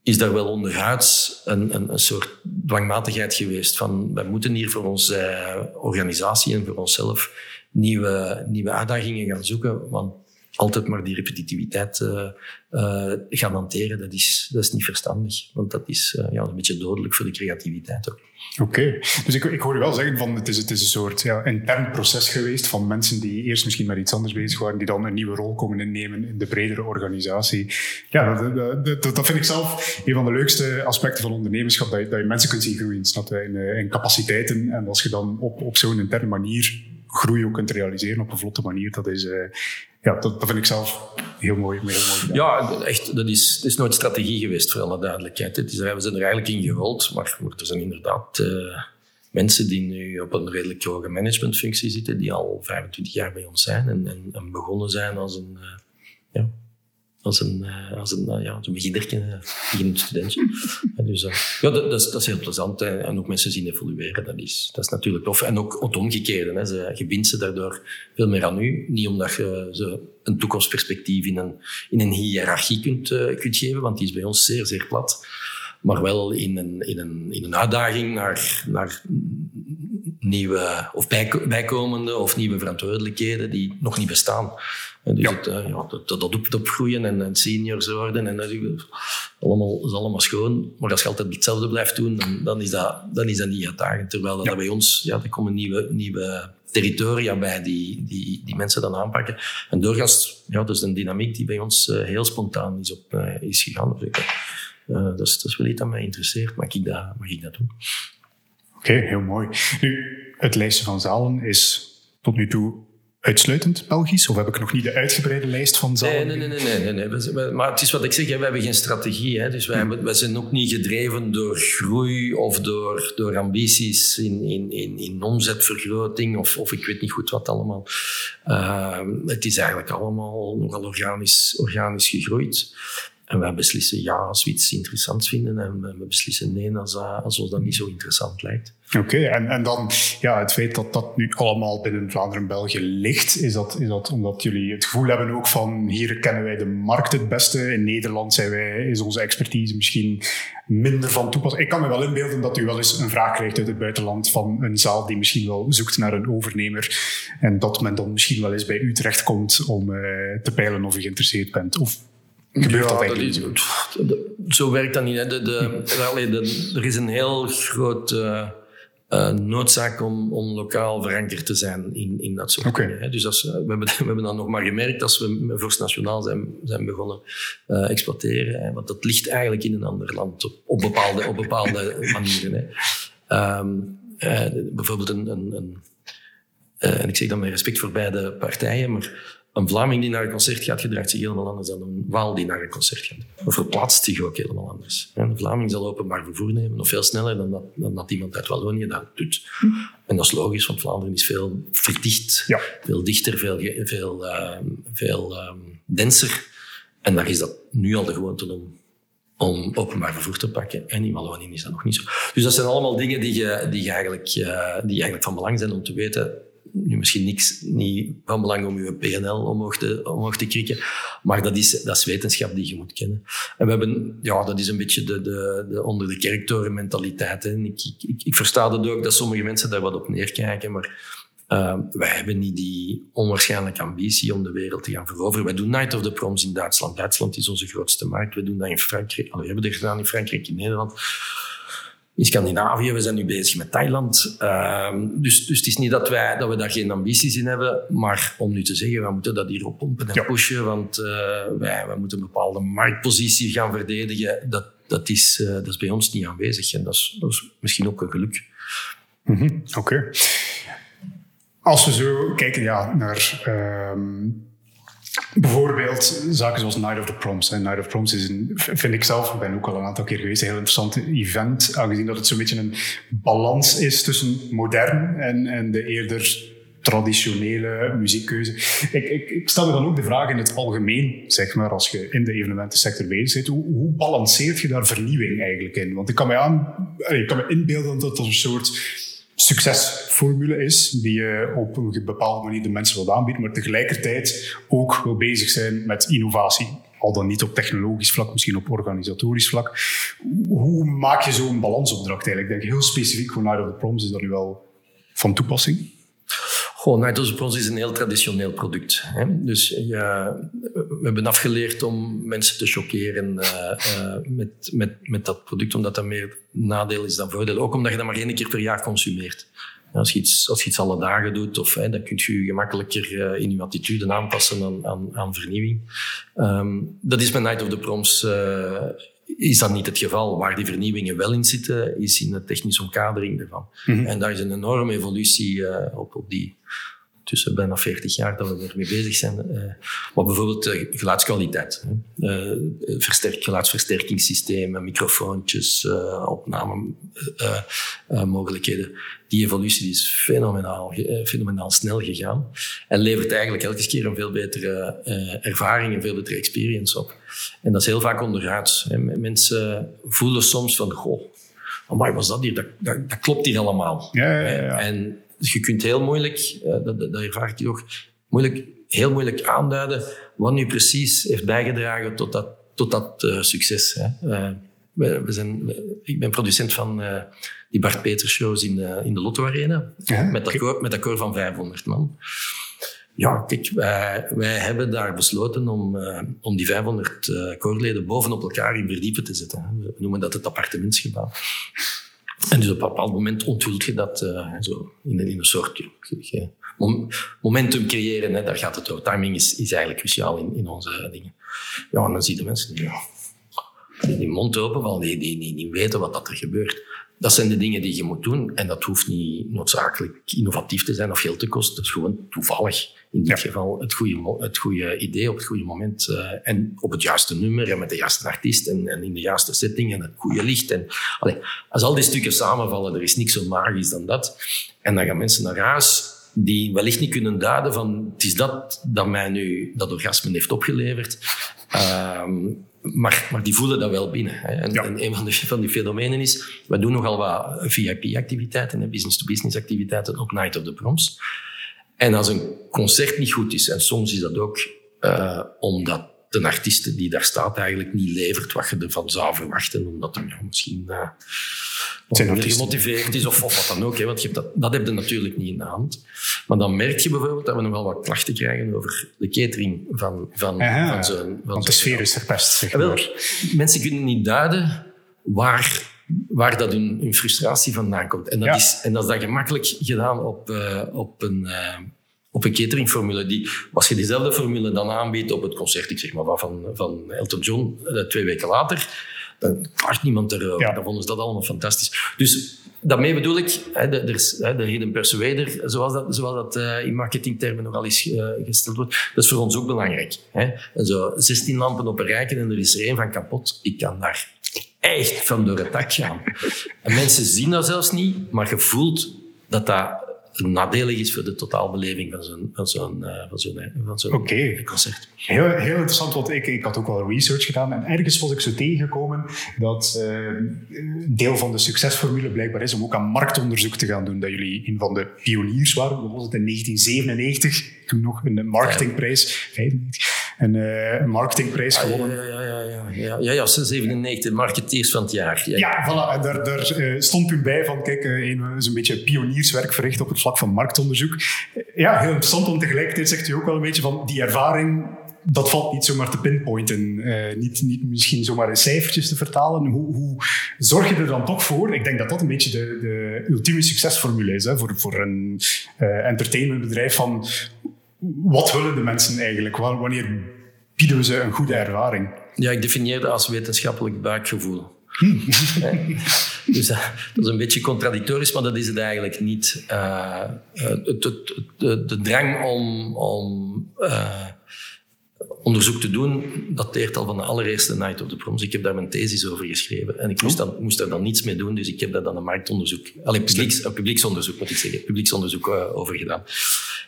is daar wel onderhuids een, een, een soort dwangmatigheid geweest van wij moeten hier voor onze organisatie en voor onszelf nieuwe, nieuwe uitdagingen gaan zoeken. Want altijd maar die repetitiviteit uh, uh, gaan hanteren, dat is, dat is niet verstandig. Want dat is uh, ja, een beetje dodelijk voor de creativiteit ook. Oké, dus ik, ik hoor je wel zeggen van het is, het is een soort ja, intern proces geweest van mensen die eerst misschien met iets anders bezig waren, die dan een nieuwe rol komen innemen in de bredere organisatie. Ja, dat, dat, dat, vind ik zelf een van de leukste aspecten van ondernemerschap, dat je, dat je mensen kunt zien groeien snap in capaciteiten. En als je dan op, op zo'n interne manier groei ook kunt realiseren op een vlotte manier, dat is, ja, dat, vind ik zelf heel mooi. Heel mooi ja, echt, dat is, is nooit strategie geweest, voor alle duidelijkheid. Het is, we zijn er eigenlijk in gerold, maar er zijn inderdaad uh, mensen die nu op een redelijk hoge managementfunctie zitten, die al 25 jaar bij ons zijn en, en, en begonnen zijn als een, uh, ja, als een, uh, als een, uh, ja, zo'n beginnertje, beginnend studentje. dus ja, dat, dat, is, dat is heel plezant. En ook mensen zien evolueren, dat is, dat is natuurlijk tof. En ook het omgekeerde. Hè. Ze, je ze daardoor veel meer aan u. Niet omdat je ze een toekomstperspectief in een, in een hiërarchie kunt, kunt geven, want die is bij ons zeer, zeer plat. Maar wel in een, in een, in een uitdaging naar, naar nieuwe of bijkomende of nieuwe verantwoordelijkheden die nog niet bestaan. En dus ja. Het, uh, ja, dat, dat, op, opgroeien en, en seniors worden, en dat is allemaal, is allemaal schoon. Maar als je altijd hetzelfde blijft doen, dan, dan, is, dat, dan is dat niet uitdagend. Terwijl dat, ja. bij ons, ja, er komen nieuwe, nieuwe territoria bij die, die, die mensen dan aanpakken. En doorgaans, ja, dat is een dynamiek die bij ons uh, heel spontaan is, op, uh, is gegaan. Dat, is, dat is wel iets dat mij interesseert. Mag ik dat, mag ik dat doen? Oké, okay, heel mooi. Nu, het lijstje van zalen is tot nu toe uitsluitend Belgisch? Of heb ik nog niet de uitgebreide lijst van zalen? Nee, nee, nee. nee, nee, nee. Maar het is wat ik zeg, we hebben geen strategie. Hè. Dus wij, hmm. wij zijn ook niet gedreven door groei of door, door ambities in, in, in, in omzetvergroting of, of ik weet niet goed wat allemaal. Uh, het is eigenlijk allemaal nogal organisch, organisch gegroeid. En wij beslissen ja als we iets interessants vinden en we beslissen nee als, als ons dat niet zo interessant lijkt. Oké, en, en dan ja, het feit dat dat nu allemaal binnen Vlaanderen en België ligt, is dat, is dat omdat jullie het gevoel hebben ook van hier kennen wij de markt het beste, in Nederland zijn wij, is onze expertise misschien minder van toepassing. Ik kan me wel inbeelden dat u wel eens een vraag krijgt uit het buitenland van een zaal die misschien wel zoekt naar een overnemer en dat men dan misschien wel eens bij u terechtkomt om uh, te peilen of u geïnteresseerd bent. Of Gebeurt ja, dat, is, Zo werkt dat niet. Hè. De, de, de, er is een heel groot uh, uh, noodzaak om, om lokaal verankerd te zijn in, in dat soort okay. dingen. Hè. Dus als, we, hebben, we hebben dat nog maar gemerkt als we Vorst Nationaal zijn, zijn begonnen uh, exploiteren. Hè. Want dat ligt eigenlijk in een ander land op, op bepaalde, op bepaalde manieren. Hè. Um, bijvoorbeeld een, een, een en ik zeg dat met respect voor beide partijen, maar een Vlaming die naar een concert gaat, gedraagt zich helemaal anders dan een Waal die naar een concert gaat. Of verplaatst zich ook helemaal anders. Een Vlaming zal openbaar vervoer nemen, nog veel sneller dan dat, dan dat iemand uit Wallonië dat doet. En dat is logisch, want Vlaanderen is veel verdicht, ja. veel dichter, veel, veel, uh, veel uh, denser. En daar is dat nu al de gewoonte om, om openbaar vervoer te pakken. En in Wallonië is dat nog niet zo. Dus dat zijn allemaal dingen die, je, die, je eigenlijk, uh, die eigenlijk van belang zijn om te weten nu misschien niks, niet van belang om je PNL omhoog te, omhoog te krikken, maar dat is, dat is wetenschap die je moet kennen. En we hebben, ja, dat is een beetje de, de, de onder de kerktoren mentaliteit. Hè. Ik, ik, ik, versta het ook dat sommige mensen daar wat op neerkijken, maar uh, wij hebben niet die onwaarschijnlijke ambitie om de wereld te gaan veroveren. Wij doen Night of the Proms in Duitsland. Duitsland is onze grootste markt. We doen dat in Frankrijk. We hebben dat gedaan in Frankrijk, in Nederland in Scandinavië, we zijn nu bezig met Thailand. Uh, dus, dus het is niet dat, wij, dat we daar geen ambities in hebben, maar om nu te zeggen, we moeten dat hier oppompen en pushen, want uh, wij, wij moeten een bepaalde marktpositie gaan verdedigen, dat, dat, is, uh, dat is bij ons niet aanwezig. En dat is, dat is misschien ook een geluk. Mm -hmm. Oké. Okay. Als we zo kijken ja, naar... Um Bijvoorbeeld zaken zoals Night of the Proms. Night of the Proms is een, vind ik zelf, ik ben ook al een aantal keer geweest, een heel interessant event, aangezien dat het zo'n beetje een balans is tussen modern en, en de eerder traditionele muziekkeuze. Ik, ik, ik, stel me dan ook de vraag in het algemeen, zeg maar, als je in de evenementensector bezig bent, hoe, hoe balanceert je daar vernieuwing eigenlijk in? Want ik kan me, aan, ik kan me inbeelden dat dat een soort succesformule is, die je op een bepaalde manier de mensen wil aanbieden, maar tegelijkertijd ook wil bezig zijn met innovatie. Al dan niet op technologisch vlak, misschien op organisatorisch vlak. Hoe maak je zo'n balansopdracht eigenlijk? Ik denk heel specifiek voor Night of the Proms is dat nu wel van toepassing. Night Bronze is een heel traditioneel product. Hè? Dus we hebben afgeleerd om mensen te choqueren uh, uh, met, met, met dat product, omdat dat meer nadeel is dan voordeel. Ook omdat je dat maar één keer per jaar consumeert. Als je iets, als iets alle dagen doet, of, hè, dan kun je je gemakkelijker uh, in je attitude aanpassen aan, aan, aan vernieuwing. Um, dat is met Night of the Proms is dat niet het geval. Waar die vernieuwingen wel in zitten, is in de technische omkadering ervan. Mm -hmm. En daar is een enorme evolutie uh, op, op die tussen bijna 40 jaar dat we ermee bezig zijn. Uh, maar bijvoorbeeld uh, geluidskwaliteit. Uh, versterk, geluidsversterkingssystemen, microfoontjes, opnamemogelijkheden. Die evolutie is fenomenaal, fenomenaal snel gegaan. En levert eigenlijk elke keer een veel betere ervaring, een veel betere experience op. En dat is heel vaak onderuit. Mensen voelen soms van, goh, maar was dat hier? Dat, dat, dat klopt hier allemaal. Ja, ja, ja. En dus je kunt heel moeilijk, dat, dat, dat ervaar ik moeilijk, heel moeilijk aanduiden wat nu precies heeft bijgedragen tot dat, tot dat uh, succes. Hè. Uh, we, we, zijn, ik ben producent van uh, die Bart Peters shows in de, in de Lotto Arena. Ja, met, dat koor, met dat koor van 500 man. Ja, kijk, wij, wij hebben daar besloten om, om die 500 koorleden bovenop elkaar in verdiepen te zetten. We noemen dat het appartementsgebouw. En dus op een bepaald moment onthult je dat uh, zo in, een soort momentum creëren. Hè, daar gaat het over. Timing is, is eigenlijk cruciaal in, in onze dingen. Ja, dan zie je mensen ja, die mond open, van, die, die, die, die weten wat dat er gebeurt. Dat zijn de dingen die je moet doen. En dat hoeft niet noodzakelijk innovatief te zijn of geld te kosten. Dat is gewoon toevallig in dit ja. geval het goede, het goede idee op het goede moment. Uh, en op het juiste nummer en met de juiste artiest en, en in de juiste setting en het goede licht. En, allee, als al die stukken samenvallen, er is niks zo magisch dan dat. En dan gaan mensen naar huis die wellicht niet kunnen duiden van het is dat dat mij nu dat orgasme heeft opgeleverd. Um, maar, maar die voelen dat wel binnen. Hè. En, ja. en, een van, de, van die fenomenen is, we doen nogal wat VIP-activiteiten, business-to-business activiteiten op Night of the Proms. En als een concert niet goed is, en soms is dat ook uh, omdat de artiest die daar staat eigenlijk niet levert wat je ervan zou verwachten, omdat hij ja, misschien uh, wat gemotiveerd is of, of wat dan ook. Hè, want je hebt dat, dat heb je natuurlijk niet in de hand. Maar dan merk je bijvoorbeeld dat we nog wel wat klachten krijgen over de catering van, van, Aha, van zo'n... Want de sfeer is verpest, zeg maar. Wel, mensen kunnen niet duiden waar waar dat hun, hun, frustratie vandaan komt. En dat, ja. is, en dat is dan gemakkelijk gedaan op, uh, op een... Uh, op een cateringformule. Die, als je diezelfde formule dan aanbiedt op het concert, ik zeg maar van, van Elton John, uh, twee weken later, dan klaagt niemand erover. Ja. Dan vonden ze dat allemaal fantastisch. Dus daarmee bedoel ik, hè, de, hè, de hidden persuader, zoals dat, zoals dat uh, in marketingtermen nogal eens uh, gesteld wordt, dat is voor ons ook belangrijk. Hè. En zo 16 lampen op een rijken en er is er één van kapot. Ik kan daar echt van door het dak gaan. En mensen zien dat zelfs niet, maar je voelt dat dat nadelig is voor de totaalbeleving van zo'n van zo'n uh, van zo'n van zo'n okay. concert. Heel, heel interessant, want ik, ik had ook wel research gedaan en ergens was ik zo tegengekomen dat uh, deel van de succesformule blijkbaar is om ook aan marktonderzoek te gaan doen. Dat jullie een van de pioniers waren. Dat was het in 1997, toen nog een marketingprijs. 95 een, een marketingprijs ah, gewonnen. Ja, ja, ja, ja, ja, ja, ja, 97, marketeers van het jaar. Ja, voilà. Daar, daar uh, stond toen bij van, kijk, uh, een beetje pionierswerk verricht op het vlak van marktonderzoek. Ja, heel interessant, om tegelijkertijd zegt u ook wel een beetje van die ervaring dat valt niet zomaar te pinpointen. Uh, niet, niet misschien zomaar in cijfertjes te vertalen. Hoe, hoe zorg je er dan toch voor? Ik denk dat dat een beetje de, de ultieme succesformule is hè, voor, voor een uh, entertainmentbedrijf. Van wat willen de mensen eigenlijk? Wanneer bieden we ze een goede ervaring? Ja, ik definieer dat als wetenschappelijk buikgevoel. Hmm. dus uh, dat is een beetje contradictorisch, maar dat is het eigenlijk niet. Uh, het, het, de, de, drang om, om uh, onderzoek te doen, dateert al van de allereerste Night of the Proms. Ik heb daar mijn thesis over geschreven. En ik moest, dan, moest daar dan niets mee doen, dus ik heb daar dan een marktonderzoek, alleen publieks, een publieksonderzoek moet ik zeggen, publieksonderzoek uh, over gedaan.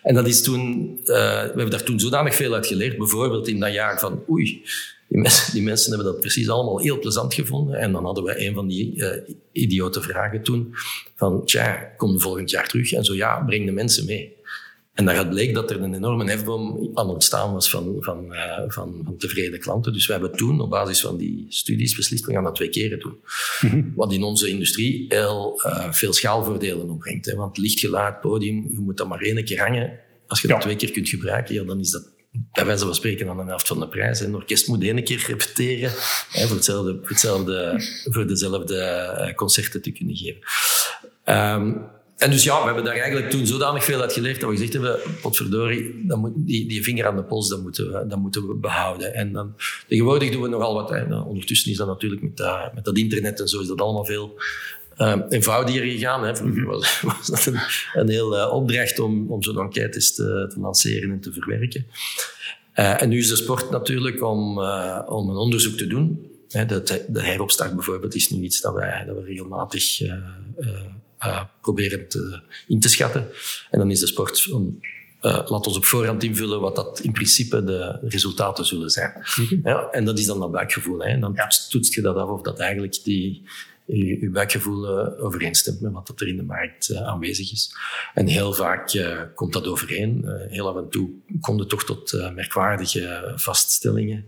En dat is toen, uh, we hebben daar toen zodanig veel uit geleerd, bijvoorbeeld in dat jaar van, oei, die mensen, die mensen hebben dat precies allemaal heel plezant gevonden. En dan hadden we een van die uh, idiote vragen toen, van, tja, kom volgend jaar terug? En zo, ja, breng de mensen mee. En daaruit bleek dat er een enorme hefboom aan ontstaan was van, van, uh, van, van, tevreden klanten. Dus we hebben toen op basis van die studies beslist, we gaan dat twee keren doen. Mm-hmm. Wat in onze industrie heel uh, veel schaalvoordelen opbrengt. Hè. Want lichtgeluid, podium, je moet dat maar één keer hangen. Als je dat twee keer kunt gebruiken, ja, dan is dat bij wijze van spreken aan de helft van de prijs. Een orkest moet één keer repeteren hè, voor, hetzelfde, voor, hetzelfde, voor dezelfde uh, concerten te kunnen geven. Um, en dus ja, we hebben daar eigenlijk toen zodanig veel uit geleerd dat we gezegd hebben, potverdorie, moet, die, die vinger aan de pols, dat moeten we, dat moeten we behouden. En dan, tegenwoordig doen we nogal wat. Hè. Nou, ondertussen is dat natuurlijk met, dat, met dat internet en zo is dat allemaal veel uh, eenvoudiger gegaan. Hè. Vroeger was, was dat een, een heel uh, opdracht om, om zo'n enquêtes te, te lanceren en te verwerken. Uh, en nu is de sport natuurlijk om, om een onderzoek te doen. Hè, de, de heropstart bijvoorbeeld is nu iets dat wij, dat we regelmatig uh, proberen te, in te schatten. En dan is de sport uh, laat ons op voorhand invullen wat dat in principe de resultaten zullen zijn. Mm-hmm. Ja, en dat is dan dat buikgevoel. Hè. En dan ja. toetst je dat af of dat eigenlijk die, je, je buikgevoel uh, overeenstemt met wat er in de markt uh, aanwezig is. En heel vaak komt dat overeen. heel af en toe komt het toch tot merkwaardige vaststellingen.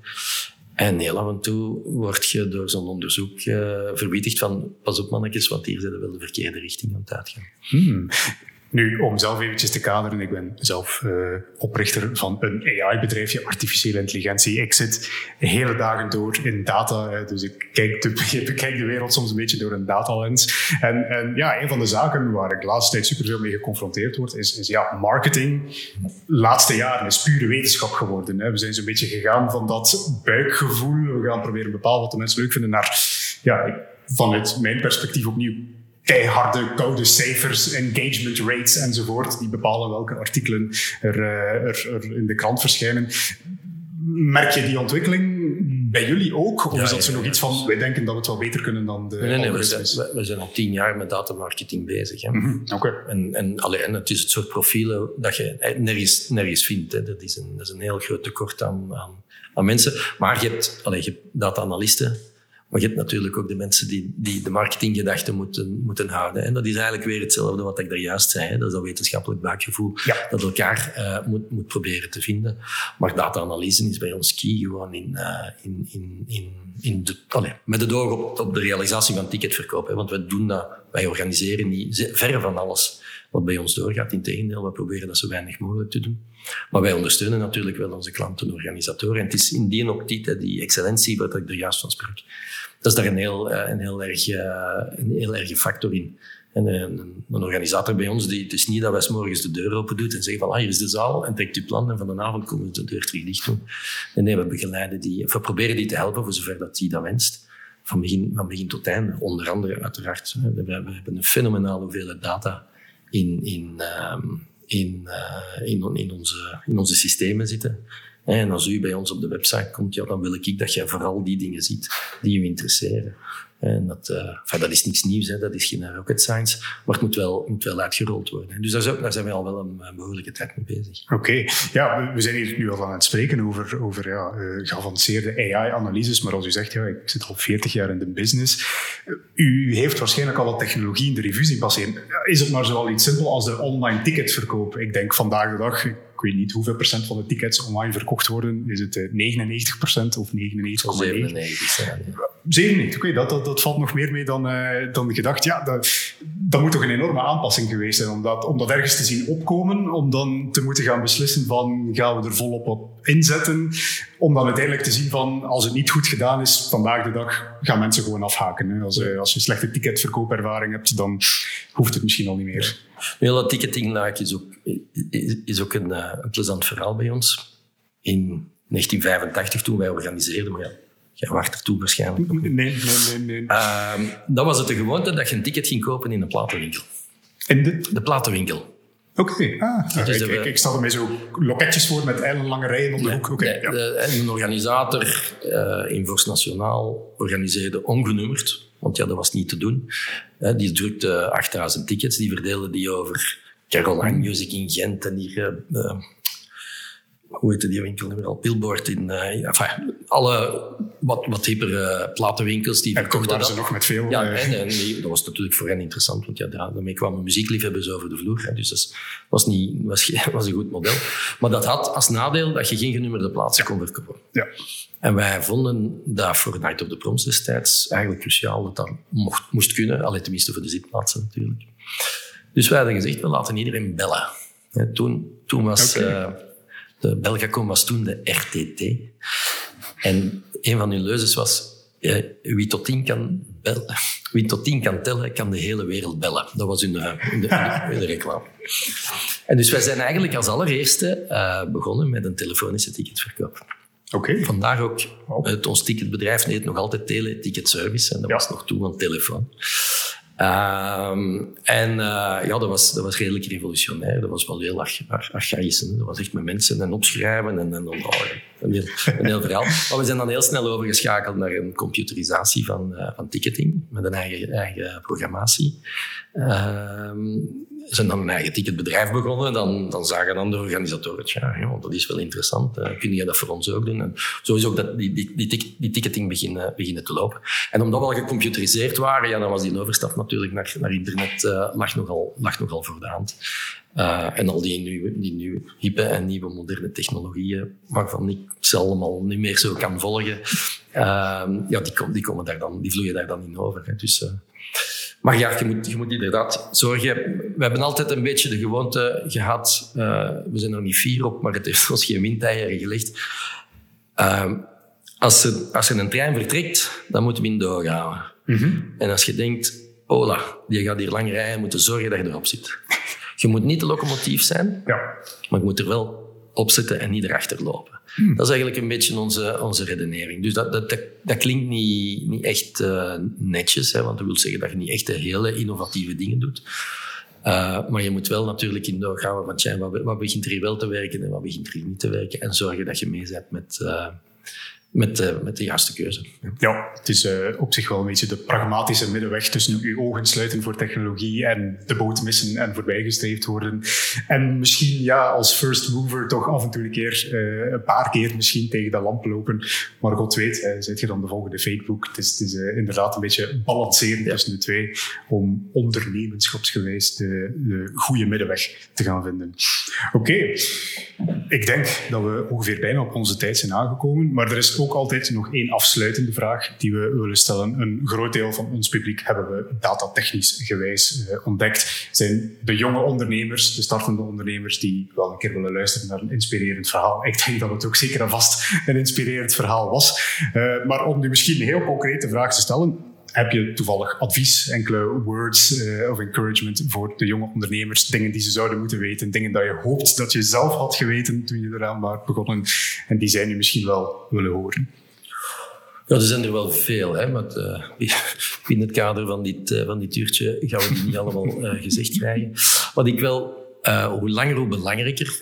En heel af en toe word je door zo'n onderzoek uh, verwittigd van pas op mannetjes, want hier zitten wel de verkeerde richting aan het uitgaan. Hmm. Nu, om zelf eventjes te kaderen, ik ben zelf uh, oprichter van een AI-bedrijfje, artificiële intelligentie. Ik zit hele dagen door in data, dus ik kijk de, ik bekijk de wereld soms een beetje door een datalens. En, en ja, een van de zaken waar ik de laatste tijd superveel mee geconfronteerd word, is, is ja, marketing. laatste jaren is pure wetenschap geworden. Hè. We zijn zo'n beetje gegaan van dat buikgevoel, we gaan proberen bepalen wat de mensen leuk vinden, naar, ja, vanuit mijn perspectief opnieuw keiharde, koude cijfers, engagement rates enzovoort, die bepalen welke artikelen er, eh, er, er in de krant verschijnen. Merk je die ontwikkeling bij jullie ook? Of ja, is dat zo nog iets van, wij denken dat we het wel beter kunnen dan de Nee, nee, we zijn, we zijn, al tien jaar met datamarketing bezig. Hè. Mm -hmm. okay. En, en, allee, en het is het soort profielen dat je nergens, nergens vindt. Hè. Dat, is een, dat is een heel groot tekort aan, aan, aan mensen. Maar je hebt, allee, je hebt data-analisten maar je hebt natuurlijk ook de mensen die, die de marketinggedachten moeten, moeten houden. En dat is eigenlijk weer hetzelfde wat ik daar juist zei. Hè? Dat is dat wetenschappelijk buikgevoel ja. dat elkaar uh, moet, moet proberen te vinden. Maar data-analyse is bij ons key gewoon in, uh, in, in, in, in de, allez, met de oog op, op de realisatie van ticketverkoop. Hè? Want wij doen dat, wij organiseren niet verre van alles wat bij ons doorgaat. Integendeel, we proberen dat zo weinig mogelijk te doen. Maar wij ondersteunen natuurlijk wel onze klanten en organisatoren. En het is in die optiek, die excellentie, wat ik er juist van sprak, dat is daar een heel, eh, een heel, erg, eh, een heel erge factor in. En eh, een, een, organisator bij ons, die, het is niet dat wij morgens de deur open doet en zeggen van ah, hier is de zaal en trekt uw plan en van de avond komen we de deur terug dicht doen. En nee, we begeleiden die, of we proberen die te helpen voor zover dat die dat wenst. Van begin, van begin tot einde. Onder andere uiteraard. We, we hebben een fenomenale hoeveelheid data in, in, um, in, in, in, onze, in onze systemen zitten. En als u bij ons op de website komt, ja, dan wil ik dat jij vooral die dingen ziet die u interesseren. En dat, enfin, dat is niks nieuws, hè. dat is geen rocket science, maar het moet wel, moet wel uitgerold worden. Dus daar, zijn we al wel een, een behoorlijke tijd mee bezig. Oké, ja, we zijn hier nu al aan het spreken over, over ja, uh, geavanceerde AI-analyses, maar als u zegt, ja, ik zit al 40 jaar in de business, u heeft waarschijnlijk al wat technologie in de revue zien. Is het maar zoal iets simpel als de online ticketverkoop? Ik denk vandaag de dag, weet niet hoeveel procent van de tickets online verkocht worden. Is het 99 procent of 99,9? 97, ja. 97, oké, dat, dat, dat valt nog meer mee dan, uh, dan gedacht. Ja, dat, dat moet toch een enorme aanpassing geweest zijn om dat, om dat ergens te zien opkomen, om dan te moeten gaan beslissen van gaan we er volop op inzetten, om dan uiteindelijk te zien van als het niet goed gedaan is, vandaag de dag gaan mensen gewoon afhaken. Hè. Als, uh, als je een slechte ticketverkoopervaring hebt, dan hoeft het misschien al niet meer. Ja, dat ticketing is ook, is ook een, uh, een plezant verhaal bij ons. In 1985, toen wij organiseerden, maar ja, jij wacht er toe waarschijnlijk. Nee, nee, nee. nee. Uh, dan was het de gewoonte dat je een ticket ging kopen in een platenwinkel. In de? De platenwinkel. Oké, ah, dus ik, ik, ik, stel er mij zo loketjes voor met lange rijen om de hoek. Okay, ja. En een organisator uh, in Vorst Nationaal organiseerde ongenummerd, want ja, dat was niet te doen. Uh, die drukte 8000 tickets, die verdeelde die over Caroline Music in Gent en hier uh, hoe heette die winkel nu al? Billboard in, uh, enfin, alle wat, wat hyper platenwinkels die en verkochten dat. ze nog met veel. Ja, en, en die, dat was natuurlijk voor hen interessant, want ja, daarmee kwamen muziekliefhebbers over de vloer. Hè, dus dat was, niet, was, was een goed model. Maar dat had als nadeel dat je geen genummerde plaatsen kon verkopen. Ja. En wij vonden dat voor Night of the Proms destijds eigenlijk cruciaal dat dat mocht, moest kunnen. Alleen tenminste voor de zitplaatsen natuurlijk. Dus wij hadden gezegd, we laten iedereen bellen. toen, toen was... Okay. De Belgacom was toen de RTT. En een van hun leuzes was, eh, wie, tot tien kan bellen, wie tot tien kan tellen, kan de hele wereld bellen. Dat was hun, uh, de, de, reclame. En dus wij zijn eigenlijk als allereerste uh, begonnen met een telefonische ticketverkoop. Oké. Vandaag ook. Het, ons ticketbedrijf heet nog altijd Tele Ticket Service. En dat was nog toen een telefoon. Um, en uh, ja, dat was, dat was redelijk revolutionair. Dat was wel heel arch, archaïs. Dat was echt met mensen en opschrijven en, en oh, een, heel, verhaal. Maar we zijn dan heel snel overgeschakeld naar een computerisatie van, uh, van ticketing met een eigen, eigen programmatie. Um, zijn dan een eigen ticketbedrijf begonnen. Dan, dan zagen dan de organisatoren, ja, dat is wel interessant. Uh, kun je dat voor ons ook doen? En zo is ook dat, die, die, die, ticketing beginnen, beginnen te lopen. En omdat we al gecomputeriseerd waren, ja, dan was die overstap natuurlijk naar, naar internet uh, lag, nogal, lag nogal voor de hand. Uh, en al die nieuwe, die nieuwe hippe en nieuwe moderne technologieën, waarvan ik ze allemaal niet meer zo kan volgen, ja, die, die, komen daar dan, die vloeien daar dan in over. Hè. Dus, maar ja, je moet, je moet inderdaad zorgen. We hebben altijd een beetje de gewoonte gehad. Uh, we zijn er niet fier op, maar het heeft ons geen windeieren gelegd. Uh, als, er, als er een trein vertrekt, dan moeten we in doorgaan. Mm -hmm. En als je denkt, Ola, die gaat hier lang rijden, moet je zorgen dat je erop zit. Je moet niet de locomotief zijn, ja. maar je moet er wel opzetten en niet erachter lopen. Hmm. Dat is eigenlijk een beetje onze, onze redenering. Dus dat, dat, dat, klinkt niet, niet echt uh, netjes, hè, want dat wil zeggen dat je niet echt de hele innovatieve dingen doet. Uh, maar je moet wel natuurlijk in doorgaan van wat, wat begint er hier wel te werken en wat begint er hier niet te werken. En zorgen dat je mee bent met, uh, met, uh, met de juiste keuze. Ja, het is uh, op zich wel een beetje de pragmatische middenweg tussen je ogen sluiten voor technologie en de boot missen en voorbijgestreefd worden. En misschien ja, als first mover toch af en toe een keer, uh, een paar keer misschien tegen de lamp lopen. Maar god weet, zit je dan de volgende Facebook? Het is, het is inderdaad een beetje balanceren tussen de twee om ondernemerschapsgewijs de, de goede middenweg te gaan vinden. Oké, okay. ik denk dat we ongeveer bijna op onze tijd zijn aangekomen, maar er is ook altijd nog één afsluitende vraag die we willen stellen. Een groot deel van ons publiek hebben we datatechnisch gewijs uh, ontdekt. zijn de jonge ondernemers, de startende ondernemers, die wel een keer willen luisteren naar een inspirerend verhaal. Ik denk dat het ook zeker en vast een inspirerend verhaal was. Uh, maar om nu misschien een heel concrete vraag te stellen, heb je toevallig advies, enkele words uh, of encouragement voor de jonge ondernemers? Dingen die ze zouden moeten weten, dingen dat je hoopt dat je zelf had geweten toen je eraan was begonnen en die zij nu misschien wel willen horen? Ja, er zijn er wel veel, hè, maar uh, binnen het kader van dit, uh, van dit uurtje gaan we die niet allemaal gezegd krijgen. Wat ik wel hoe langer hoe belangrijker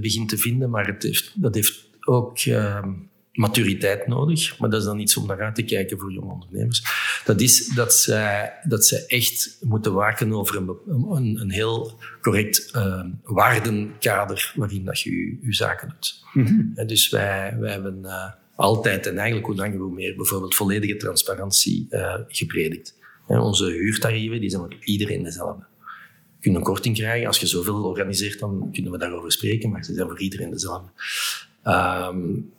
begin te vinden, maar het heeft, dat heeft ook ehm, maturiteit nodig, maar dat is dan iets om naar uit te kijken voor jonge ondernemers. Dat is dat zij, dat zij echt moeten waken over een, een, een heel correct uh, waardenkader waarin dat je je, zaken doet. Mm -hmm. dus wij, wij hebben uh, altijd, en eigenlijk hoe langer hoe meer, bijvoorbeeld volledige transparantie uh, gepredikt. En onze huurtarieven die zijn voor iedereen dezelfde. Je kunt een korting krijgen. Als je zoveel organiseert, dan kunnen we daarover spreken, maar ze zijn voor iedereen dezelfde. Um,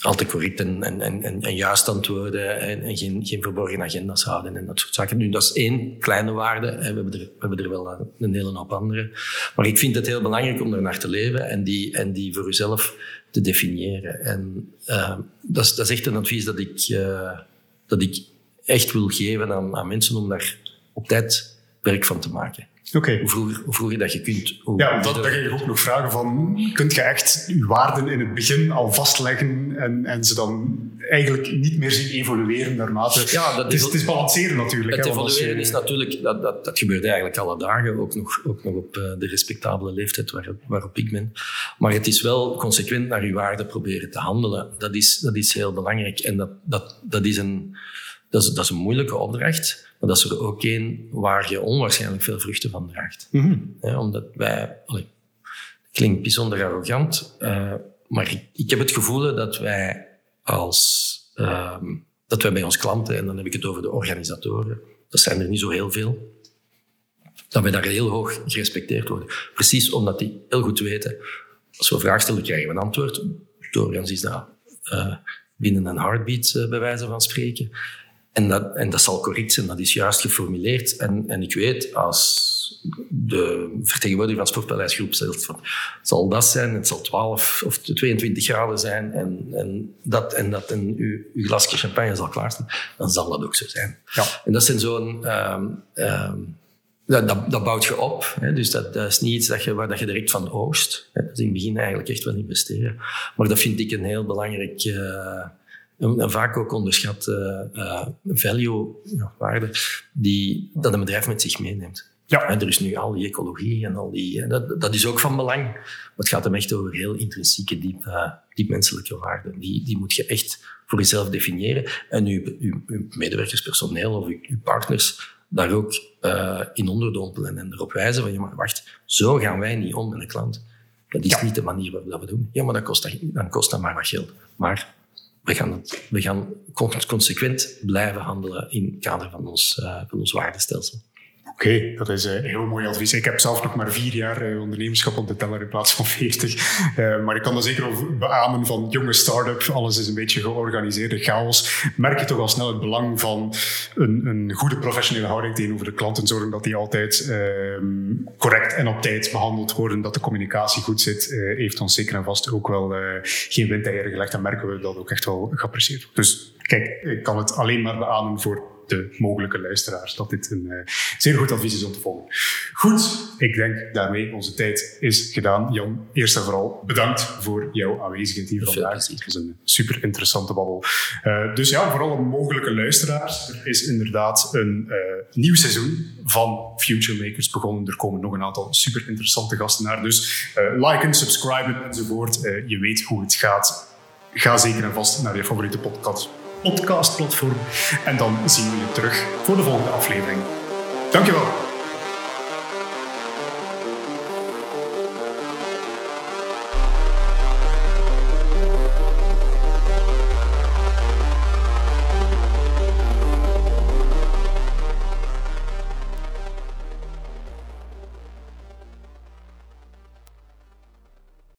altijd correct en, en, en, en juist antwoorden en, en, geen, geen verborgen agenda's houden en dat soort zaken. Nu, dat is één kleine waarde. We hebben er, we hebben er wel een hele hoop andere. Maar ik vind het heel belangrijk om er naar te leven en die, en die voor uzelf te definiëren. En uh, dat, is, dat is echt een advies dat ik, uh, dat ik echt wil geven aan, aan mensen om daar op tijd werk van te maken. Oké. Hoe, vroeger, hoe vroeger dat je kunt. Hoe Ja, dat, dat ging ik ook nog vragen van, kunt je echt je waarden in het begin al vastleggen en, en ze dan eigenlijk niet meer zien evolueren naarmate... Ja, dat het, is, het is balanceren natuurlijk. Het hè, je- is natuurlijk, dat, dat, dat gebeurt eigenlijk alle dagen, ook nog, ook nog op eh, de respectabele leeftijd waarop, waarop ik ben. Maar het is wel consequent naar je waarde proberen te handelen. Dat is, dat is heel belangrijk. En dat, dat, dat, is een, dat, is, dat is een moeilijke opdracht, maar dat is er ook een waar je onwaarschijnlijk veel vruchten van draagt. Hè, omdat wij, allee, klinkt bijzonder arrogant, eh, maar ik, ik heb het gevoel dat wij als, ehm, dat wij bij ons klanten, en dan heb ik het over de organisatoren, dat zijn er niet zo heel veel, dat wij daar heel hoog gerespecteerd worden. Precies omdat die heel goed weten, als we een vraag stellen, krijgen we een antwoord. Doorgaans is dat eh, binnen een heartbeat, eh, bij wijze van spreken. En dat, en dat zal correct zijn, dat is juist geformuleerd. En, en ik weet, als de vertegenwoordiger van Sportpaleisgroep zegt van, het zal dat zijn, het zal 12 of 22 graden zijn en, en dat en dat en uw, uw glasje champagne zal klaarstaan, dan zal dat ook zo zijn. Ja. En dat zijn zo'n... ehm, ehm, dat, dat, dat bouwt je op. Hè? Dus dat, dat is niet iets dat je, waar dat je direct van oogst. Hè? Dat is in het begin eigenlijk echt wel investeren. Maar dat vind ik een heel belangrijk, eh, een, een vaak ook onderschat eh, eh, value, waarde, die, dat een bedrijf met zich meeneemt. Ja. En er is nu al die ecologie en al die... en Dat, dat is ook van belang. Maar het gaat hem echt over heel intrinsieke, diep, eh, diep menselijke waarden. Die, die moet je echt voor jezelf definiëren. En uw, uw, uw medewerkers, personeel of uw, uw partners daar ook in onderdompelen en erop wijzen van, ja maar wacht, zo gaan wij niet om met een klant. Dat is Ja. niet de manier waarop dat we doen. Ja, maar dat kost, dan kost dat maar wat geld. Maar we gaan, het, we gaan con- consequent blijven handelen in het kader van ons, eh, van ons waardestelsel. Oké, dat is eh, heel mooi advies. Ik heb zelf nog maar vier jaar eh, ondernemerschap op de teller in plaats van veertig. Eh, maar ik kan dat zeker over beamen van jonge start-up. Alles is een beetje georganiseerde chaos. Merk je toch al snel het belang van een, een goede professionele houding tegenover de klanten. Zorgen dat die altijd ehm, correct en op tijd behandeld worden. Dat de communicatie goed zit. heeft ons zeker en vast ook wel eh, geen windeieren gelegd. En merken we dat ook echt wel geapprecieerd. Dus kijk, ik kan het alleen maar beamen voor de mogelijke luisteraars. Dat dit een eh, zeer goed advies is om te volgen. Goed, ik denk daarmee onze tijd is gedaan. Jan, eerst en vooral bedankt voor jouw aanwezigheid hier vandaag. Het was een super interessante babbel. Eh, dus ja, voor alle mogelijke luisteraars. Er is inderdaad een eh, nieuw seizoen van Future Makers begonnen. Er komen nog een aantal super interessante gasten naar. Dus liken, subscriben enzovoort. Je weet hoe het gaat. Ga zeker en vast naar je favoriete podcast, podcastplatform. En dan zien we je terug voor de volgende aflevering. Dankjewel.